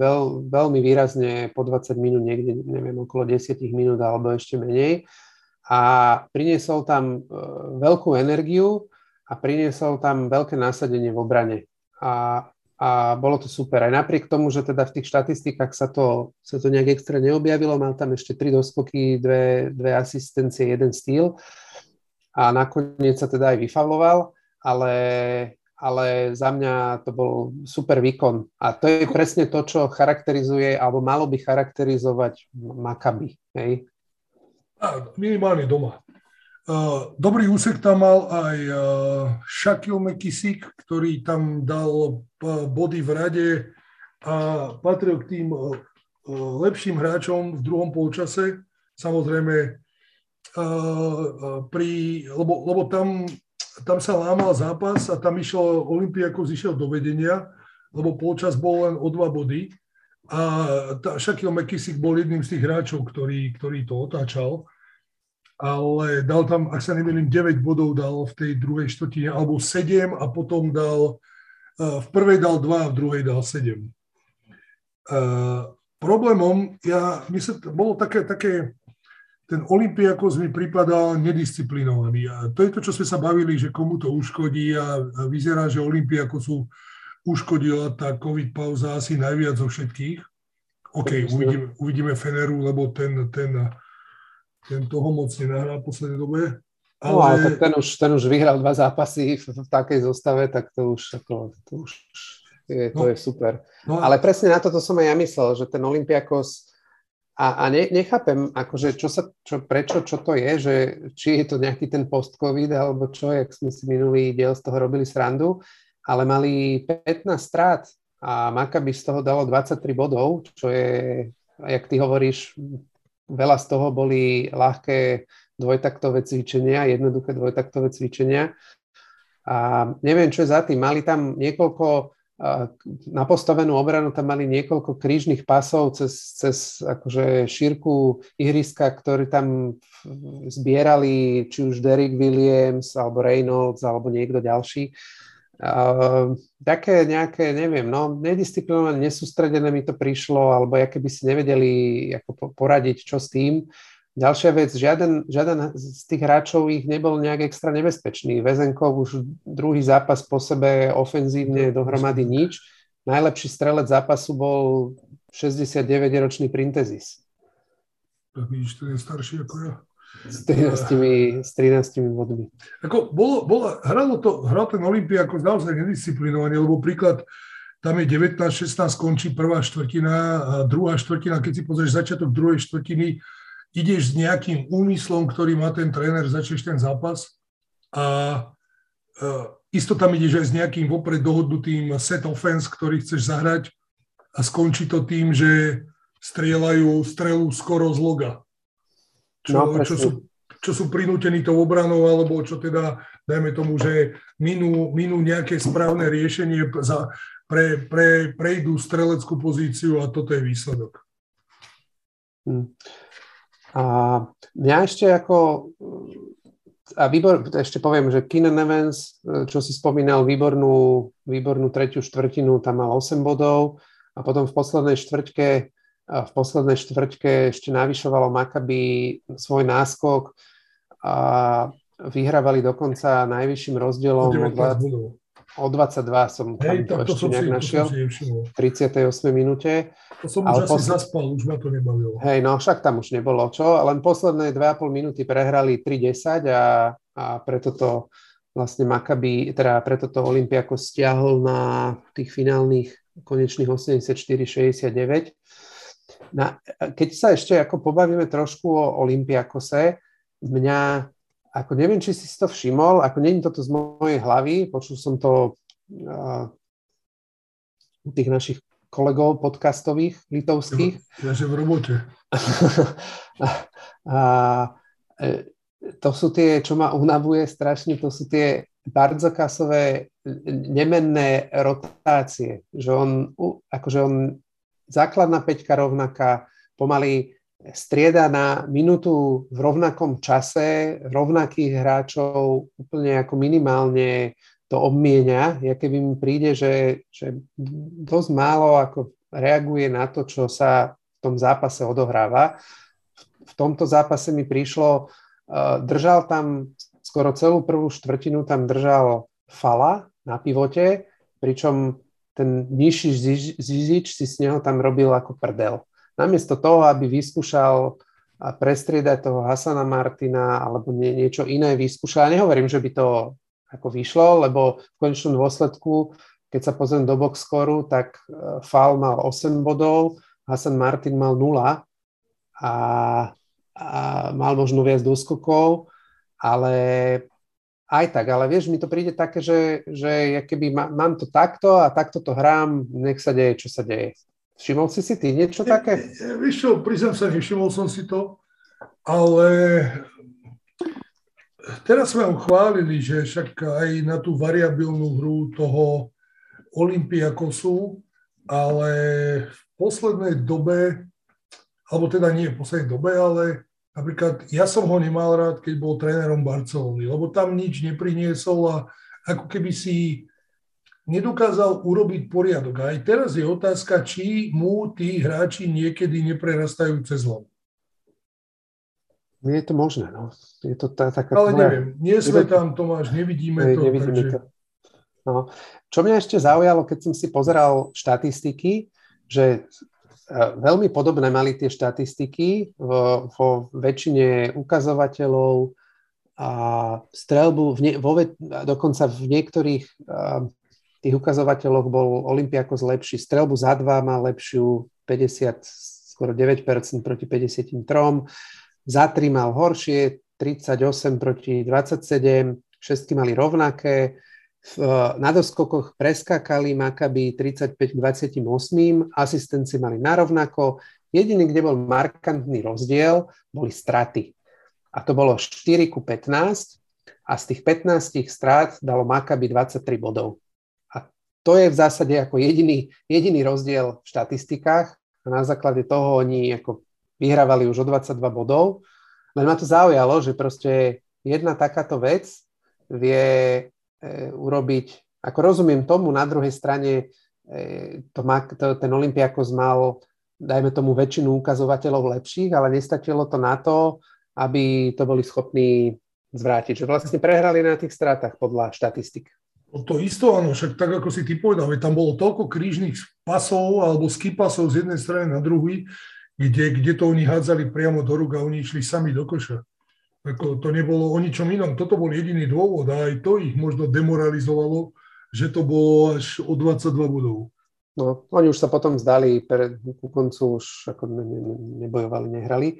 veľ, veľmi výrazne po 20 minút, niekde, neviem, okolo 10 minút alebo ešte menej. A priniesol tam e, veľkú energiu a priniesol tam veľké násadenie v obrane. A, a bolo to super. Aj napriek tomu, že teda v tých štatistikách sa to, sa to nejak extra neobjavilo, mal tam ešte tri doskoky, dve, dve asistencie, jeden stýl a nakoniec sa teda aj vyfavloval, ale, ale za mňa to bol super výkon. A to je presne to, čo charakterizuje, alebo malo by charakterizovať Maccabi. Hej? Minimálne doma. Dobrý úsek tam mal aj Shaquille McKissick, ktorý tam dal body v rade a patril k tým lepším hráčom v druhom polčase. Samozrejme, pri, lebo, lebo tam, tam sa lámal zápas a tam išiel, Olympiakos išiel do vedenia, lebo polčas bol len o dva body a tá, Shaquille McKissick bol jedným z tých hráčov, ktorý, ktorý to otáčal, ale dal tam, ak sa nemýlim, 9 bodov dal v tej druhej štvrtine, alebo 7 a potom dal, v prvej dal 2 a v druhej dal 7. Uh, problémom, ja, myslím, bolo také, také ten Olympiakos mi pripadal nedisciplinovaný. A to je to, čo sme sa bavili, že komu to uškodí a, a vyzerá, že Olympiakosu uškodila tá COVID pauza asi najviac zo všetkých. OK, uvidíme, uvidíme Feneru, lebo ten, ten, ten toho moc nenahrá v poslednej dobe. Ale... No ale tak ten už, ten už vyhral dva zápasy v, v takej zostave, tak to už, ako, to už je, to no, je super. No, ale presne na toto som aj ja myslel, že ten Olympiakos a, a ne, nechápem, akože čo sa, čo, prečo, čo to je, že či je to nejaký ten post-covid, alebo čo, jak sme si minulý diel z toho robili srandu, ale mali 15 strát a Maccabi z toho dalo 23 bodov, čo je, jak ty hovoríš, veľa z toho boli ľahké dvojtaktové cvičenia, jednoduché dvojtaktové cvičenia. A neviem, čo je za tým. Mali tam niekoľko na postavenú obranu tam mali niekoľko krížnych pasov cez, cez akože šírku ihriska, ktorí tam zbierali či už Derek Williams alebo Reynolds alebo niekto ďalší. Uh, také nejaké, neviem, no, nedisciplinované, nesústredené mi to prišlo, alebo aké by si nevedeli ako poradiť, čo s tým. Ďalšia vec, žiaden, žiaden z tých hráčov ich nebol nejak extra nebezpečný. Vezenkov už druhý zápas po sebe ofenzívne dohromady nič. Najlepší strelec zápasu bol 69-ročný Printezis. Tak vidíš, ten je starší ako ja. S 13, s 13 bodmi. Ako bolo, bolo, hralo to, hral ten ako naozaj nedisciplinovaný, lebo príklad, tam je 19-16, skončí prvá štvrtina a druhá štvrtina, keď si pozrieš začiatok druhej štvrtiny, ideš s nejakým úmyslom, ktorý má ten tréner, začneš ten zápas a uh, isto tam ideš aj s nejakým vopred dohodnutým set offense, ktorý chceš zahrať a skončí to tým, že strieľajú strelu skoro z loga. Čo, no, čo, sú, čo sú prinútení tou obranou, alebo čo teda, dajme tomu, že minú, minú nejaké správne riešenie, za, pre, pre, prejdú streleckú pozíciu a toto je výsledok. Hmm. A mňa ešte ako a výbor, ešte poviem, že Keenan Evans, čo si spomínal, výbornú, výbornú tretiu štvrtinu, tam mal 8 bodov a potom v poslednej štvrťke v poslednej štvrťke ešte navyšovalo Maccabi svoj náskok a vyhrávali dokonca najvyšším rozdielom o 22 som tam Hej, to, to ešte nejak našiel. v 38 minúte. To som už asi zaspal, už ma to nebavilo. Hej, no však tam už nebolo čo, len posledné 2,5 minúty prehrali 3-10 a, a preto to vlastne Maccabi, teda preto to Olympiako stiahol na tých finálnych konečných 84-69. Na, keď sa ešte ako pobavíme trošku o Olympiakose, mňa ako neviem, či si to všimol, ako není toto z mojej hlavy, počul som to uh, u tých našich kolegov podcastových litovských. Ja, že v robote. a, *laughs* a, e, to sú tie, čo ma unavuje strašne, to sú tie bardzokasové nemenné rotácie, že on, akože on základná peťka rovnaká, pomaly strieda na minútu v rovnakom čase rovnakých hráčov úplne ako minimálne to obmienia, ja keby mi príde, že, že dosť málo ako reaguje na to, čo sa v tom zápase odohráva. V tomto zápase mi prišlo, uh, držal tam skoro celú prvú štvrtinu, tam držal Fala na pivote, pričom ten nižší Zizič si s neho tam robil ako prdel. Namiesto toho, aby vyskúšal prestriedať toho Hasana Martina alebo nie, niečo iné vyskúšal. Ja nehovorím, že by to ako vyšlo, lebo v konečnom dôsledku, keď sa pozriem do boxscoru, tak e, Fal mal 8 bodov, Hasan Martin mal 0 a, a mal možno viac doskokov, ale aj tak, ale vieš, mi to príde také, že, že ja keby má, mám to takto a takto to hrám, nech sa deje, čo sa deje. Všimol si si ty niečo také? Vieš čo, priznám sa, nevšimol som si to, ale teraz sme ho chválili, že však aj na tú variabilnú hru toho Olympiakosu, ale v poslednej dobe, alebo teda nie v poslednej dobe, ale napríklad ja som ho nemal rád, keď bol trénerom Barcelony, lebo tam nič nepriniesol a ako keby si nedokázal urobiť poriadok. A aj teraz je otázka, či mu tí hráči niekedy neprerastajú cez hlavu. Je to možné. No. Je to tá, taká Ale tvoja... neviem, nie sme tam, Tomáš, nevidíme ne, to. Nevidíme takže... to. No. Čo mňa ešte zaujalo, keď som si pozeral štatistiky, že e, veľmi podobné mali tie štatistiky vo, vo väčšine ukazovateľov a strelbu, v ne, vo, dokonca v niektorých uh, tých ukazovateľoch bol Olympiakos lepší. Strelbu za dva má lepšiu 50, skoro 9% proti 53 za 3 mal horšie, 38 proti 27, všetky mali rovnaké. Na doskokoch preskakali Makaby 35 k 28, asistenci mali narovnako. Jediný, kde bol markantný rozdiel, boli straty. A to bolo 4 ku 15 a z tých 15 strát dalo Makaby 23 bodov. To je v zásade ako jediný, jediný rozdiel v štatistikách a na základe toho oni ako vyhrávali už o 22 bodov. Len ma to zaujalo, že proste jedna takáto vec vie e, urobiť, ako rozumiem tomu, na druhej strane e, to má, to, ten Olympiakos mal, dajme tomu, väčšinu ukazovateľov lepších, ale nestačilo to na to, aby to boli schopní zvrátiť. Že vlastne prehrali na tých stratách podľa štatistik. No to isto, áno, však tak, ako si ty povedal, tam bolo toľko krížnych pasov alebo skipasov z jednej strany na druhý, kde, kde to oni hádzali priamo do rúk a oni išli sami do koša. Ako, to nebolo o ničom inom. Toto bol jediný dôvod a aj to ich možno demoralizovalo, že to bolo až o 22 bodov. No, oni už sa potom zdali, pre, ku koncu už ako ne, ne, nebojovali, nehrali.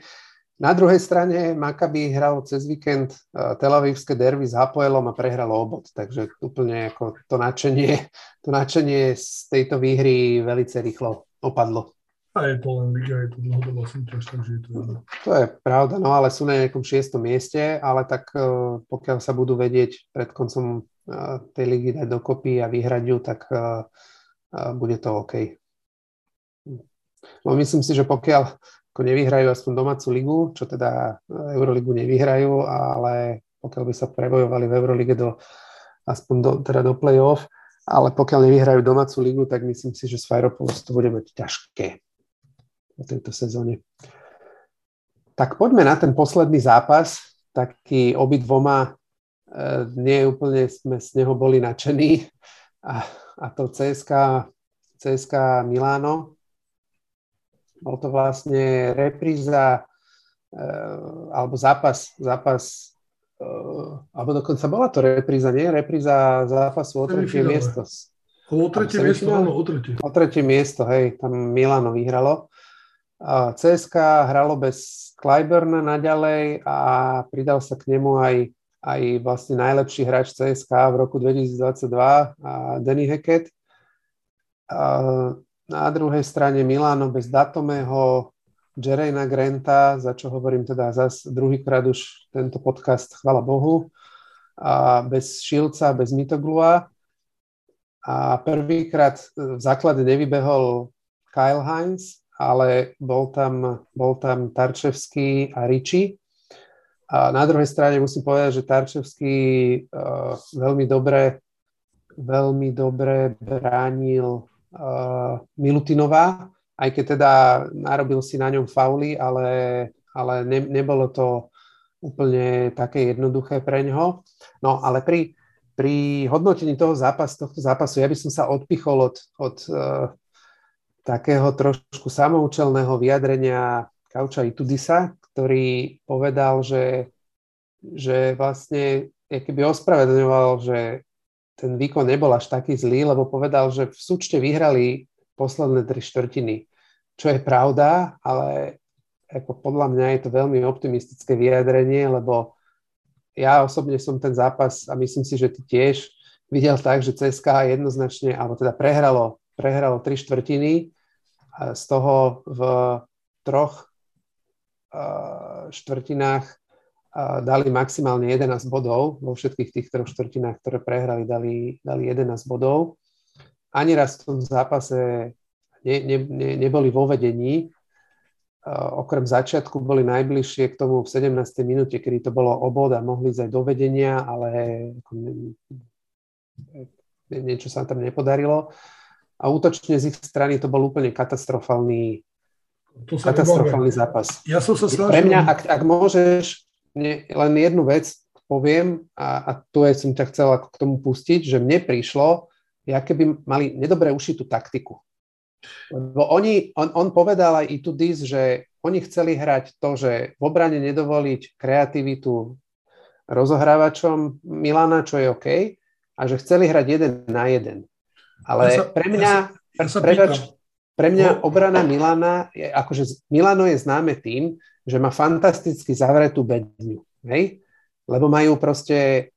Na druhej strane Maccabi hral cez víkend uh, Tel Avivské derby s Hapoelom a prehral obod, takže úplne ako to nadšenie, to nadšenie z tejto výhry veľmi rýchlo opadlo. A je to len liga, je to dlhodobá súťaž, takže je to jedno. To je pravda, no ale sú na nejakom šiestom mieste, ale tak uh, pokiaľ sa budú vedieť pred koncom uh, tej ligy dať dokopy a vyhrať ju, tak bude to OK. No myslím si, že pokiaľ ako nevyhrajú aspoň domácu ligu, čo teda Euroligu nevyhrajú, ale pokiaľ by sa prebojovali v Eurolige do, aspoň do, teda do play-off, ale pokiaľ nevyhrajú domácu ligu, tak myslím si, že s Fajropoulos to bude mať ťažké v tejto sezóne. Tak poďme na ten posledný zápas, taký obidvoma e, nie úplne sme z neho boli nadšení a, a to CSK, CSK Milano. Bol to vlastne repríza e, alebo zápas, zápas e, alebo dokonca bola to repríza, nie? Repríza zápasu o tretie miesto. O tretie miesto, áno, o tretie. O tretie miesto, hej, tam Milano vyhralo. CSK hralo bez Clyburna naďalej a pridal sa k nemu aj, aj vlastne najlepší hráč CSK v roku 2022, Danny Hackett. Na druhej strane Milano bez Datomého, Jerejna Granta, za čo hovorím teda zase druhýkrát už tento podcast, chvala Bohu, a bez Šilca, bez Mitoglua. A prvýkrát v základe nevybehol Kyle Hines, ale bol tam, bol tam Tarčevský a Riči. A na druhej strane musím povedať, že Tarčevský uh, veľmi dobre, veľmi dobre bránil Milutinová, aj keď teda narobil si na ňom fauly, ale, ale ne, nebolo to úplne také jednoduché pre ňoho. No ale pri, pri hodnotení toho zápasu, tohto zápasu ja by som sa odpichol od, od uh, takého trošku samoučelného vyjadrenia Kauča Itudisa, ktorý povedal, že, že vlastne keby ospravedlňoval, že ten výkon nebol až taký zlý, lebo povedal, že v súčte vyhrali posledné tri štvrtiny, čo je pravda, ale ako podľa mňa je to veľmi optimistické vyjadrenie, lebo ja osobne som ten zápas a myslím si, že ty tiež videl tak, že CSK jednoznačne, alebo teda prehralo, prehralo tri štvrtiny, z toho v troch štvrtinách dali maximálne 11 bodov, vo všetkých tých troch štvrtinách, ktoré prehrali, dali, dali 11 bodov. Ani raz v tom zápase ne, ne, ne, neboli vo vedení. Okrem začiatku boli najbližšie k tomu v 17. minúte, kedy to bolo obod a mohli ísť aj do vedenia, ale niečo sa tam nepodarilo. A útočne z ich strany to bol úplne katastrofálny, to katastrofálny zápas. Ja som sa snažil... Pre mňa, ak, ak môžeš, ne, len jednu vec poviem a, a tu aj som ťa chcel k tomu pustiť, že mne prišlo, ja keby mali nedobre ušitú taktiku. Lebo oni, on, on povedal aj i tu dis, že oni chceli hrať to, že v obrane nedovoliť kreativitu rozohrávačom Milana, čo je OK, a že chceli hrať jeden na jeden. Ale ja sa, pre mňa, ja sa, ja sa pre mňa no. obrana Milana, je, akože Milano je známe tým, že má fantasticky zavretú bedňu. Hej? Lebo majú proste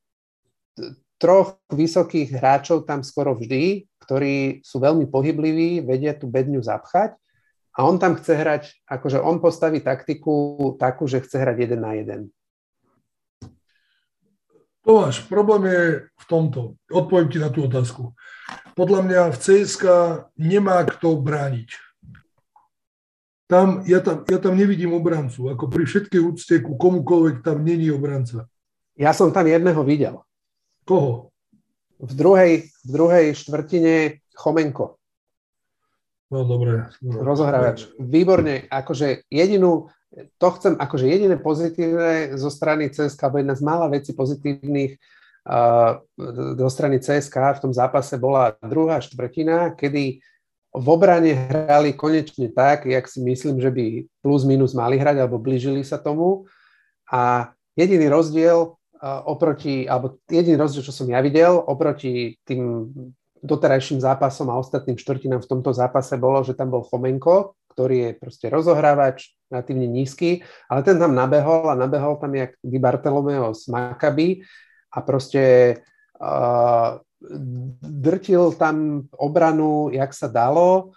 troch vysokých hráčov tam skoro vždy, ktorí sú veľmi pohybliví, vedia tú bedňu zapchať a on tam chce hrať, akože on postaví taktiku takú, že chce hrať jeden na jeden. Tomáš, problém je v tomto. Odpoviem ti na tú otázku. Podľa mňa v CSK nemá kto brániť. Tam, ja, tam, ja tam nevidím obrancu. Ako pri všetkej úcte ku komukoľvek tam není obranca. Ja som tam jedného videl. Koho? v druhej, v druhej štvrtine Chomenko. No dobre. No, Rozohrávač. Výborne. Akože jedinú, to chcem, akože jediné pozitívne zo strany CSK, alebo jedna z mála vecí pozitívnych uh, zo strany CSK v tom zápase bola druhá štvrtina, kedy v obrane hrali konečne tak, jak si myslím, že by plus minus mali hrať, alebo blížili sa tomu. A jediný rozdiel oproti, alebo jediný rozdiel, čo som ja videl, oproti tým doterajším zápasom a ostatným štvrtinám v tomto zápase bolo, že tam bol Chomenko, ktorý je proste rozohrávač, relatívne nízky, ale ten tam nabehol a nabehol tam jak Di Bartolomeo z Maccabi a proste uh, drtil tam obranu, jak sa dalo,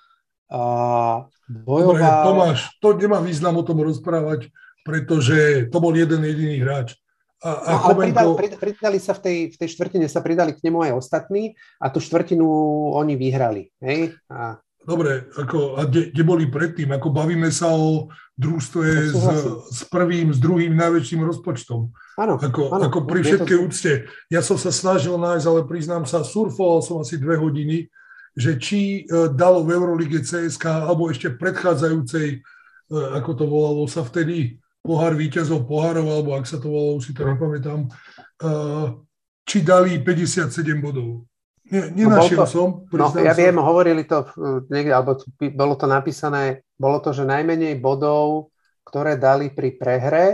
uh, bojoval... Dobre, Tomáš, to nemá význam o tom rozprávať, pretože to bol jeden jediný hráč. A, a no, ale pridali, pridali sa v tej, v tej štvrtine, sa pridali k nemu aj ostatní a tú štvrtinu oni vyhrali. Hej? A... Dobre, ako, a kde, kde boli predtým? Ako bavíme sa o družstve s, s prvým, s druhým najväčším rozpočtom. Áno, ako, áno, ako pri všetkej to... úcte. Ja som sa snažil nájsť, ale priznám sa, surfoval som asi dve hodiny, že či e, dalo v Eurolige CSK, alebo ešte predchádzajúcej, e, ako to volalo sa vtedy, pohár víťazov pohárov, alebo ak sa to volalo, už si to nepamätám, uh, či dali 57 bodov. Nie, nenašiel no to, som. No, ja viem, hovorili to niekde, alebo bolo to napísané, bolo to, že najmenej bodov, ktoré dali pri prehre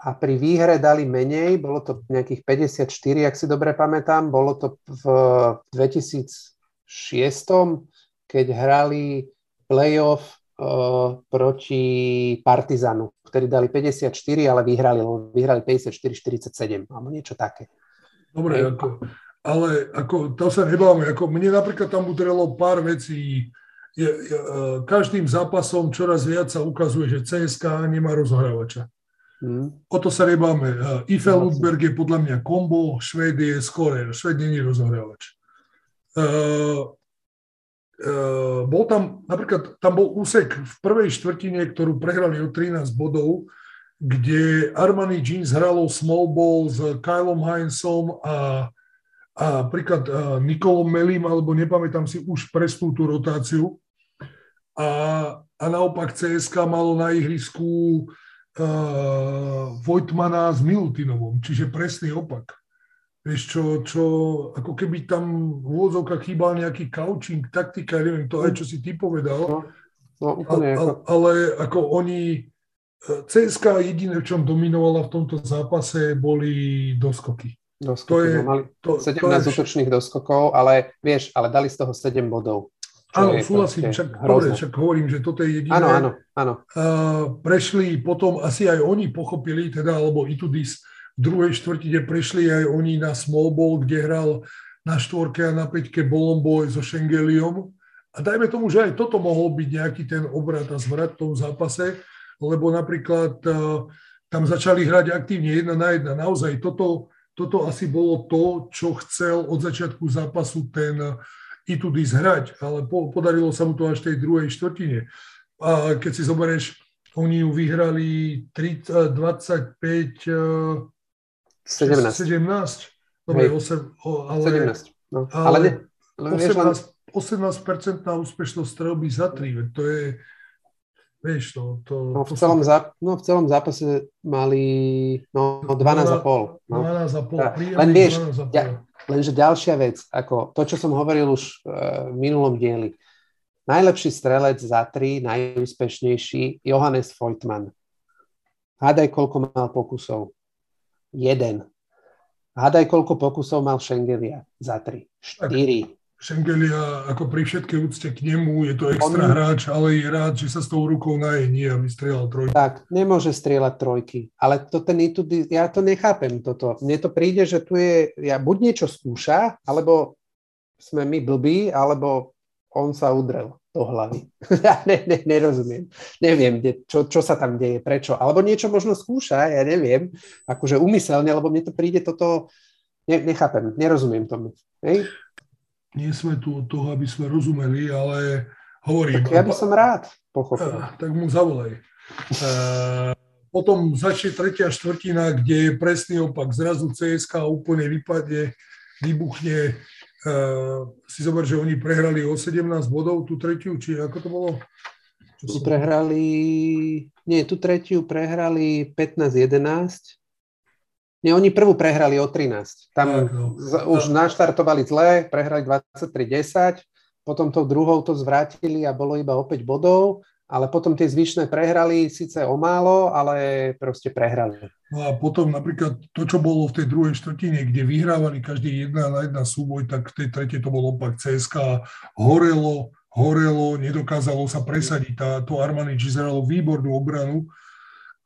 a pri výhre dali menej, bolo to nejakých 54, ak si dobre pamätám, bolo to v 2006, keď hrali playoff uh, proti Partizanu ktorí dali 54, ale vyhrali, vyhrali 54-47, alebo niečo také. Dobre, ako, ale ako, to sa nebáme. Ako, mne napríklad tam udrelo pár vecí. Je, je, e, každým zápasom čoraz viac sa ukazuje, že CSK nemá rozhrávača. Hmm. O to sa nebáme. E, Ife Ludberg je podľa mňa kombo, Švéd je skore, Švéd není rozohrávač. Uh, Uh, bol tam, napríklad, tam bol úsek v prvej štvrtine, ktorú prehrali o 13 bodov, kde Armani Jeans hralo small ball s Kylom Heinzom a, a napríklad uh, Nikolom Melim, alebo nepamätám si už presnú tú rotáciu. A, a naopak CSK malo na ihrisku uh, Vojtmana s Milutinovom, čiže presný opak. Vieš čo, čo, ako keby tam v úvodzovkách chýbal nejaký coaching, taktika, neviem, to aj čo si ty povedal. No, no úplne. A, a, ale ako oni, CSK jediné, v čom dominovala v tomto zápase, boli doskoky. Doskoky, to je, mali to, 17 to je... útočných doskokov, ale vieš, ale dali z toho 7 bodov. Áno, súhlasím, však, dobre, však hovorím, že toto je jediné. Áno, áno, áno. Uh, prešli potom, asi aj oni pochopili, teda, alebo Itudis, v druhej štvrtine prešli aj oni na small ball, kde hral na štvorke a na peťke Bolombo so Šengeliom. A dajme tomu, že aj toto mohol byť nejaký ten obrad a zvrat v tom zápase, lebo napríklad uh, tam začali hrať aktívne jedna na jedna. Naozaj toto, toto asi bolo to, čo chcel od začiatku zápasu ten Itudis hrať, ale po, podarilo sa mu to až tej druhej štvrtine. A keď si zoberieš, oni ju vyhrali 30, 25 17. 17. Dobre, 8, ale, 17. No. Ale, ale, ale 18, 18% úspešnosť strelby za 3, to je, vieš, to... to no, v celom zá, no, v celom zápase mali no, 12,5. No. 12,5, ja, len vieš, ja, lenže ďalšia vec, ako to, čo som hovoril už uh, v minulom dieli, najlepší strelec za 3, najúspešnejší, Johannes Voigtmann. Hádaj, koľko mal pokusov jeden. Hádaj, koľko pokusov mal Šengelia za tri. Štyri. Šengelia, ako pri všetkej úcte k nemu, je to extra On... hráč, ale je rád, že sa s tou rukou naje, nie aby strieľal trojky. Tak, nemôže strieľať trojky. Ale to ten Itudy, ja to nechápem toto. Mne to príde, že tu je, ja buď niečo skúša, alebo sme my blbí, alebo on sa udrel do hlavy. *laughs* ja ne, ne, nerozumiem. Neviem, de, čo, čo sa tam deje, prečo. Alebo niečo možno skúša, ja neviem, akože umyselne, lebo mne to príde toto, ne, nechápem, nerozumiem tomu. Hej? Nie sme tu od toho, aby sme rozumeli, ale hovorím. Tak ja by som rád pochopil. Tak mu zavolaj. Potom začne tretia štvrtina, kde je presný opak. Zrazu CSK úplne vypadne, vybuchne si zober, že oni prehrali o 17 bodov tú tretiu, či ako to bolo? Tu prehrali, nie, tú tretiu prehrali 15-11. Nie, oni prvú prehrali o 13. Tam no. z, už naštartovali zle, prehrali 23-10, potom tou druhou to zvrátili a bolo iba o 5 bodov ale potom tie zvyšné prehrali síce o málo, ale proste prehrali. No a potom napríklad to, čo bolo v tej druhej štvrtine, kde vyhrávali každý jedna na jedna súboj, tak v tej tretej to bol opak CSK, horelo, horelo, nedokázalo sa presadiť. Tá, to Armani zeralo výbornú obranu,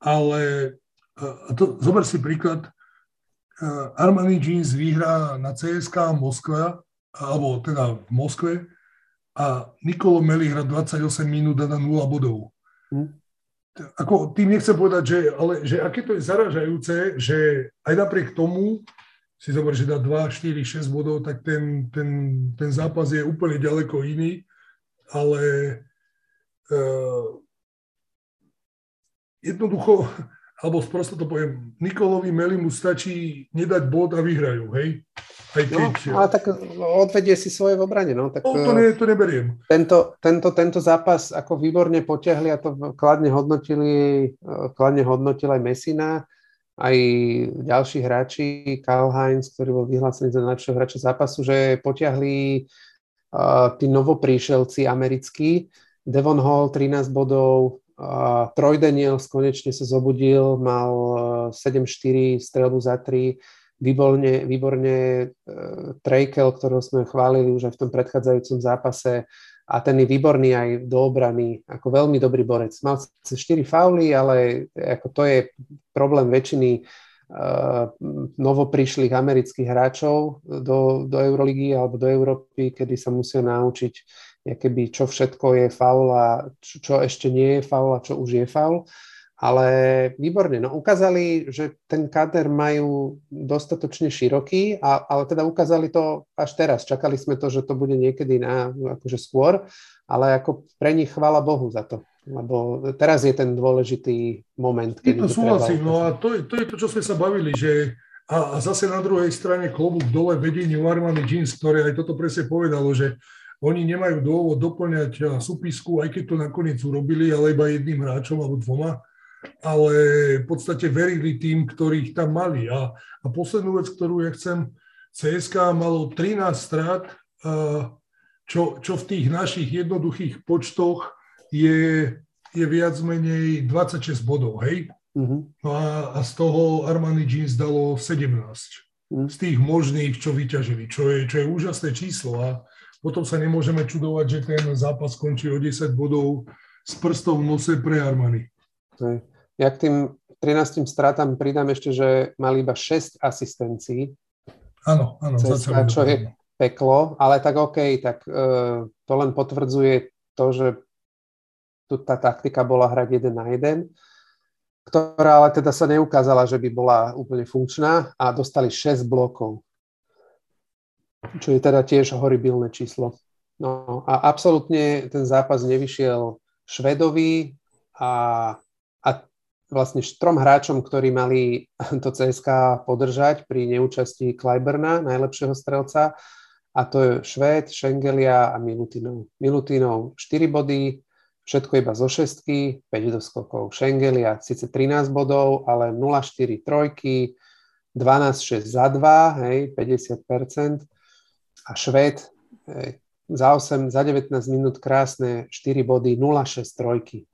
ale a to, zober si príklad, Armani Jeans vyhrá na CSK Moskva, alebo teda v Moskve, a Nikolo Meli hrá 28 minút a na 0 bodov. Hm. Ako, tým nechcem povedať, že, ale že aké to je zaražajúce, že aj napriek tomu si zober, že dá 2, 4, 6 bodov, tak ten, ten, ten zápas je úplne ďaleko iný, ale uh, jednoducho, alebo sprosto to poviem, Nikolovi Melimu stačí nedať bod a vyhrajú, hej? Aj keď... No, ale tak odvedie si svoje v obrane. No, tak, no to, ne, to neberiem. Tento, tento, tento zápas ako výborne potiahli a to kladne hodnotili, kladne hodnotil aj Mesina, aj ďalší hráči, Karl Heinz, ktorý bol vyhlásený za najlepšieho hráča zápasu, že potiahli uh, tí novopríšelci americkí. Devon Hall 13 bodov, uh, Troy Daniels konečne sa zobudil, mal uh, 7-4 strelbu za 3, výborne, výborne e, Trejkel, ktorého sme chválili už aj v tom predchádzajúcom zápase a ten je výborný aj do obrany, ako veľmi dobrý borec. Mal 4 fauly, ale ako to je problém väčšiny uh, novoprišlých amerických hráčov do, do Euroligy alebo do Európy, kedy sa musia naučiť, keby, čo všetko je faul a čo, čo ešte nie je faul a čo už je faul. Ale výborne, no ukázali, že ten kader majú dostatočne široký, a, ale teda ukázali to až teraz. Čakali sme to, že to bude niekedy na, akože skôr, ale ako pre nich chvála Bohu za to. Lebo teraz je ten dôležitý moment. Keď to súhlasím, no a to je, to je to, čo sme sa bavili, že a, a zase na druhej strane klobúk dole vedeniu Armani Jeans, ktoré aj toto presne povedalo, že oni nemajú dôvod doplňať súpisku, aj keď to nakoniec urobili, ale iba jedným hráčom alebo dvoma, ale v podstate verili tým, ktorých tam mali. A, a poslednú vec, ktorú ja chcem, CSK malo 13 strát, čo, čo v tých našich jednoduchých počtoch je, je viac menej 26 bodov, hej? Uh-huh. A, a z toho Armani Jeans dalo 17. Uh-huh. Z tých možných, čo vyťažili, čo je, čo je úžasné číslo. A potom sa nemôžeme čudovať, že ten zápas skončí o 10 bodov s prstom v nose pre Armani. Ja k tým 13 stratám pridám ešte, že mali iba 6 asistencií. Áno, áno. CSK, čo je peklo, ale tak OK, tak uh, to len potvrdzuje to, že tu tá taktika bola hrať jeden na jeden, ktorá ale teda sa neukázala, že by bola úplne funkčná a dostali 6 blokov, čo je teda tiež horibilné číslo. No a absolútne ten zápas nevyšiel Švedovi a, a vlastne štrom hráčom, ktorí mali to CSK podržať pri neúčasti Kleiberna, najlepšieho strelca, a to je Švéd, Šengelia a Milutinov. Milutinov 4 body, všetko iba zo šestky, 5 doskokov Schengelia, síce 13 bodov, ale 0-4 trojky, 12-6 za 2, hej, 50%. A Švéd za 8, za 19 minút krásne 4 body, 0-6 trojky.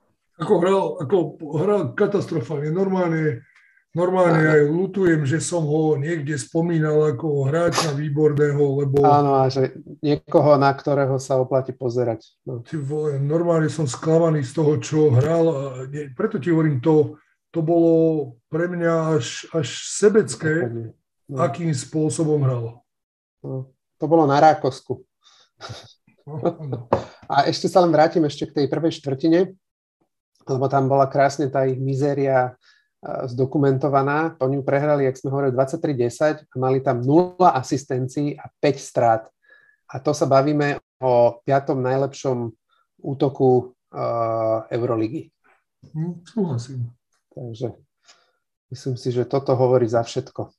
Ako hral, ako hral katastrofálne, normálne Normálne aj lutujem, že som ho niekde spomínal ako hráča výborného, lebo... Áno, a že niekoho, na ktorého sa oplatí pozerať. No. Ty vole, normálne som sklamaný z toho, čo hral. A nie, preto ti hovorím, to, to bolo pre mňa až, až sebecké, no. akým spôsobom hral. No. To bolo na rákosku. No, no. A ešte sa len vrátim ešte k tej prvej štvrtine, lebo tam bola krásne tá ich mizéria zdokumentovaná. Oni ju prehrali, jak sme hovorili, 23-10 a mali tam 0 asistencií a 5 strát. A to sa bavíme o piatom najlepšom útoku uh, Euroligy. Hm, súhlasím. Takže myslím si, že toto hovorí za všetko.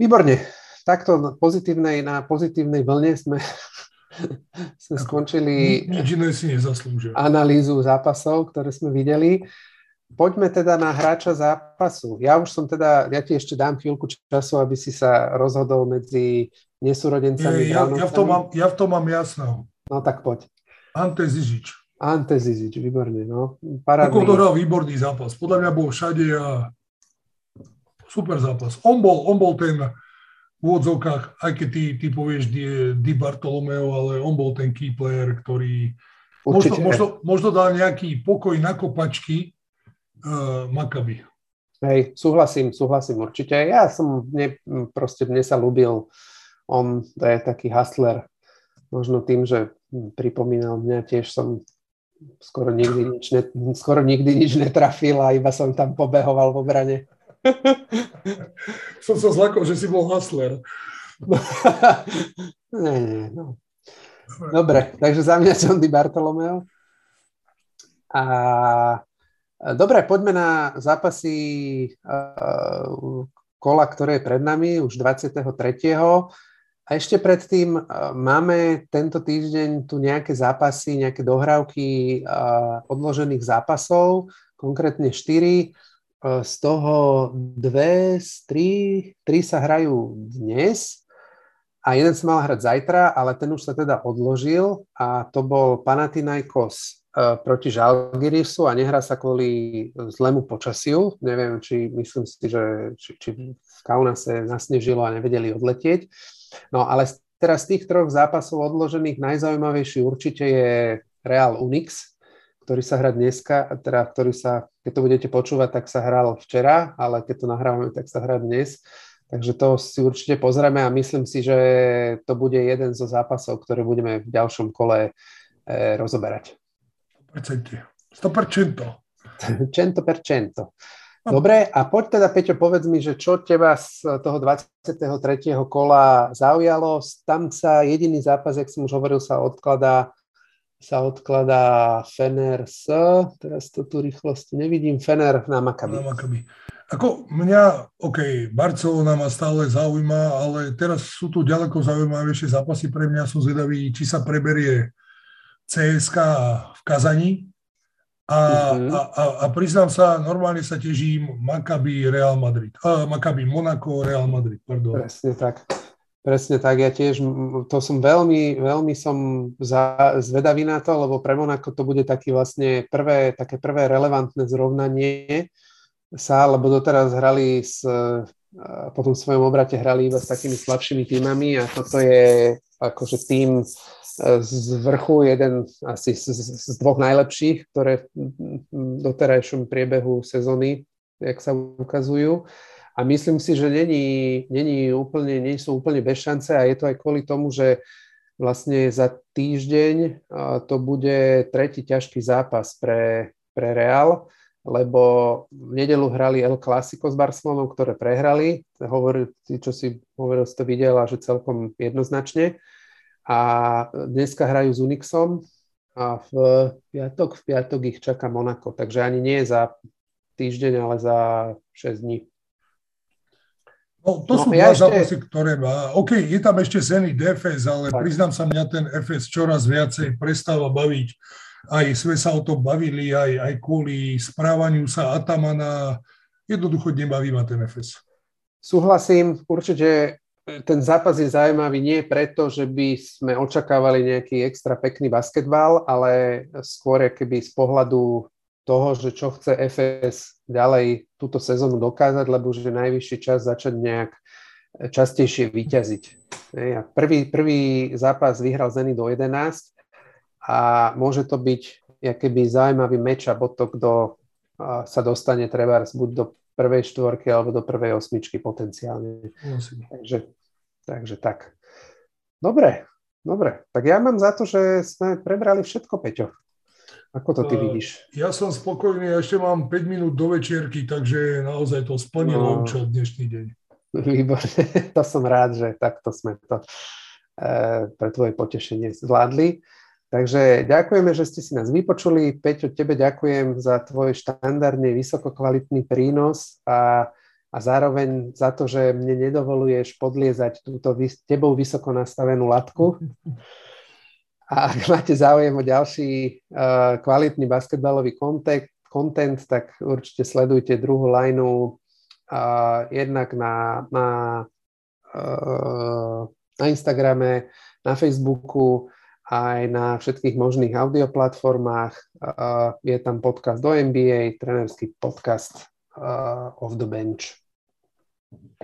Výborne. Takto pozitívnej, na pozitívnej vlne sme, *laughs* sme skončili nič iné si analýzu zápasov, ktoré sme videli. Poďme teda na hráča zápasu. Ja už som teda, ja ti ešte dám chvíľku času, aby si sa rozhodol medzi nesúrodencami. Ja, ja, v, tom mám, ja v tom mám jasno. No tak poď. Ante Zizič. Ante Zizič, výborne, no. Parádny. Ako dohral výborný zápas. Podľa mňa bol všade a super zápas. On bol, on bol ten úvodzovkách, aj keď ty, ty povieš Di, Di Bartolomeo, ale on bol ten key player, ktorý možno, možno, možno dal nejaký pokoj na kopačky, uh, Maccabi. Hej, súhlasím, súhlasím určite. Ja som, mne, proste mne sa ľúbil, on to je taký hustler, možno tým, že pripomínal mňa, tiež som skoro nikdy nič, ne, skoro nikdy nič netrafil a iba som tam pobehoval v obrane. *laughs* som sa zlakol, že si bol hustler. *laughs* nie, nie, no. Dobre, takže za mňa John Di Bartolomeo. A Dobre, poďme na zápasy kola, ktoré je pred nami, už 23. A ešte predtým máme tento týždeň tu nejaké zápasy, nejaké dohrávky odložených zápasov, konkrétne 4. Z toho dve, tri, tri sa hrajú dnes a jeden sa mal hrať zajtra, ale ten už sa teda odložil a to bol Panathinaikos E, proti Žalgirisu a nehrá sa kvôli zlému počasiu. Neviem, či myslím si, že či, či v Kaunase nasnežilo a nevedeli odletieť. No ale teraz z tých troch zápasov odložených najzaujímavejší určite je Real Unix, ktorý sa hrá dneska, teda ktorý sa, keď to budete počúvať, tak sa hral včera, ale keď to nahrávame, tak sa hrá dnes. Takže to si určite pozrieme a myslím si, že to bude jeden zo zápasov, ktoré budeme v ďalšom kole e, rozoberať. 100%. 100%. *laughs* Dobre, a poď teda, Peťo, povedz mi, že čo teba z toho 23. kola zaujalo. Tam sa jediný zápas, jak som už hovoril, sa odkladá sa odkladá Fener s, teraz to tu rýchlosti nevidím, Fener na Maccabi. Na Maccabi. Ako mňa, OK, Barcelona ma stále zaujíma, ale teraz sú tu ďaleko zaujímavejšie zápasy pre mňa. Som zvedavý, či sa preberie CSK v Kazani, a, uh-huh. a, a, a priznám sa, normálne sa težím Maccabi Real Madrid. Uh, Maccabi Monaco Real Madrid, pardon. Presne tak. Presne tak, ja tiež, to som veľmi, veľmi som za, zvedavý na to, lebo pre Monaco to bude taký vlastne prvé, také prvé relevantné zrovnanie sa, lebo doteraz hrali s, po tom svojom obrate hrali iba s takými slabšími týmami a toto je akože tým, z vrchu, jeden asi z, z dvoch najlepších, ktoré v doterajšom priebehu sezóny, jak sa ukazujú. A myslím si, že není, není úplne, nie sú úplne bez šance a je to aj kvôli tomu, že vlastne za týždeň to bude tretí ťažký zápas pre, pre Real, lebo v nedelu hrali El Clasico s Barcelonou, ktoré prehrali. Hovoril, čo si hovoril, si to videla, že celkom jednoznačne a dneska hrajú s Unixom a v piatok, v piatok ich čaká Monako, takže ani nie za týždeň, ale za 6 dní. No, to no, sú ja dva ešte... zápasy, ktoré má. OK, je tam ešte Zenit DFS, ale tak. priznám sa, mňa ten FS čoraz viacej prestáva baviť. Aj sme sa o tom bavili, aj, aj kvôli správaniu sa Atamana. Jednoducho nebaví ma ten FS. Súhlasím, určite ten zápas je zaujímavý nie preto, že by sme očakávali nejaký extra pekný basketbal, ale skôr keby z pohľadu toho, že čo chce FS ďalej túto sezónu dokázať, lebo už je najvyšší čas začať nejak častejšie vyťaziť. Prvý, prvý zápas vyhral Zeny do 11 a môže to byť keby zaujímavý meč a to, kto sa dostane treba buď do prvej štvorky alebo do prvej osmičky potenciálne. Takže Takže tak. Dobre, dobre. Tak ja mám za to, že sme prebrali všetko, Peťo. Ako to ty vidíš? Ja som spokojný, ja ešte mám 5 minút do večierky, takže naozaj to splnilo no, účel dnešný deň. Výborne, *laughs* to som rád, že takto sme to e, pre tvoje potešenie zvládli. Takže ďakujeme, že ste si nás vypočuli. Peťo, tebe ďakujem za tvoj štandardne vysokokvalitný prínos a a zároveň za to, že mne nedovoluješ podliezať túto tebou vysoko nastavenú latku. *laughs* A ak máte záujem o ďalší uh, kvalitný basketbalový content, content, tak určite sledujte druhú lineu uh, jednak na, na, uh, na Instagrame, na Facebooku, aj na všetkých možných audioplatformách. Uh, je tam podcast do NBA, trenerský podcast uh, off the bench.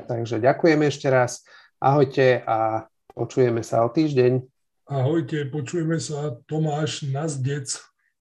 Takže ďakujem ešte raz. Ahojte a počujeme sa o týždeň. Ahojte, počujeme sa. Tomáš Nazdec.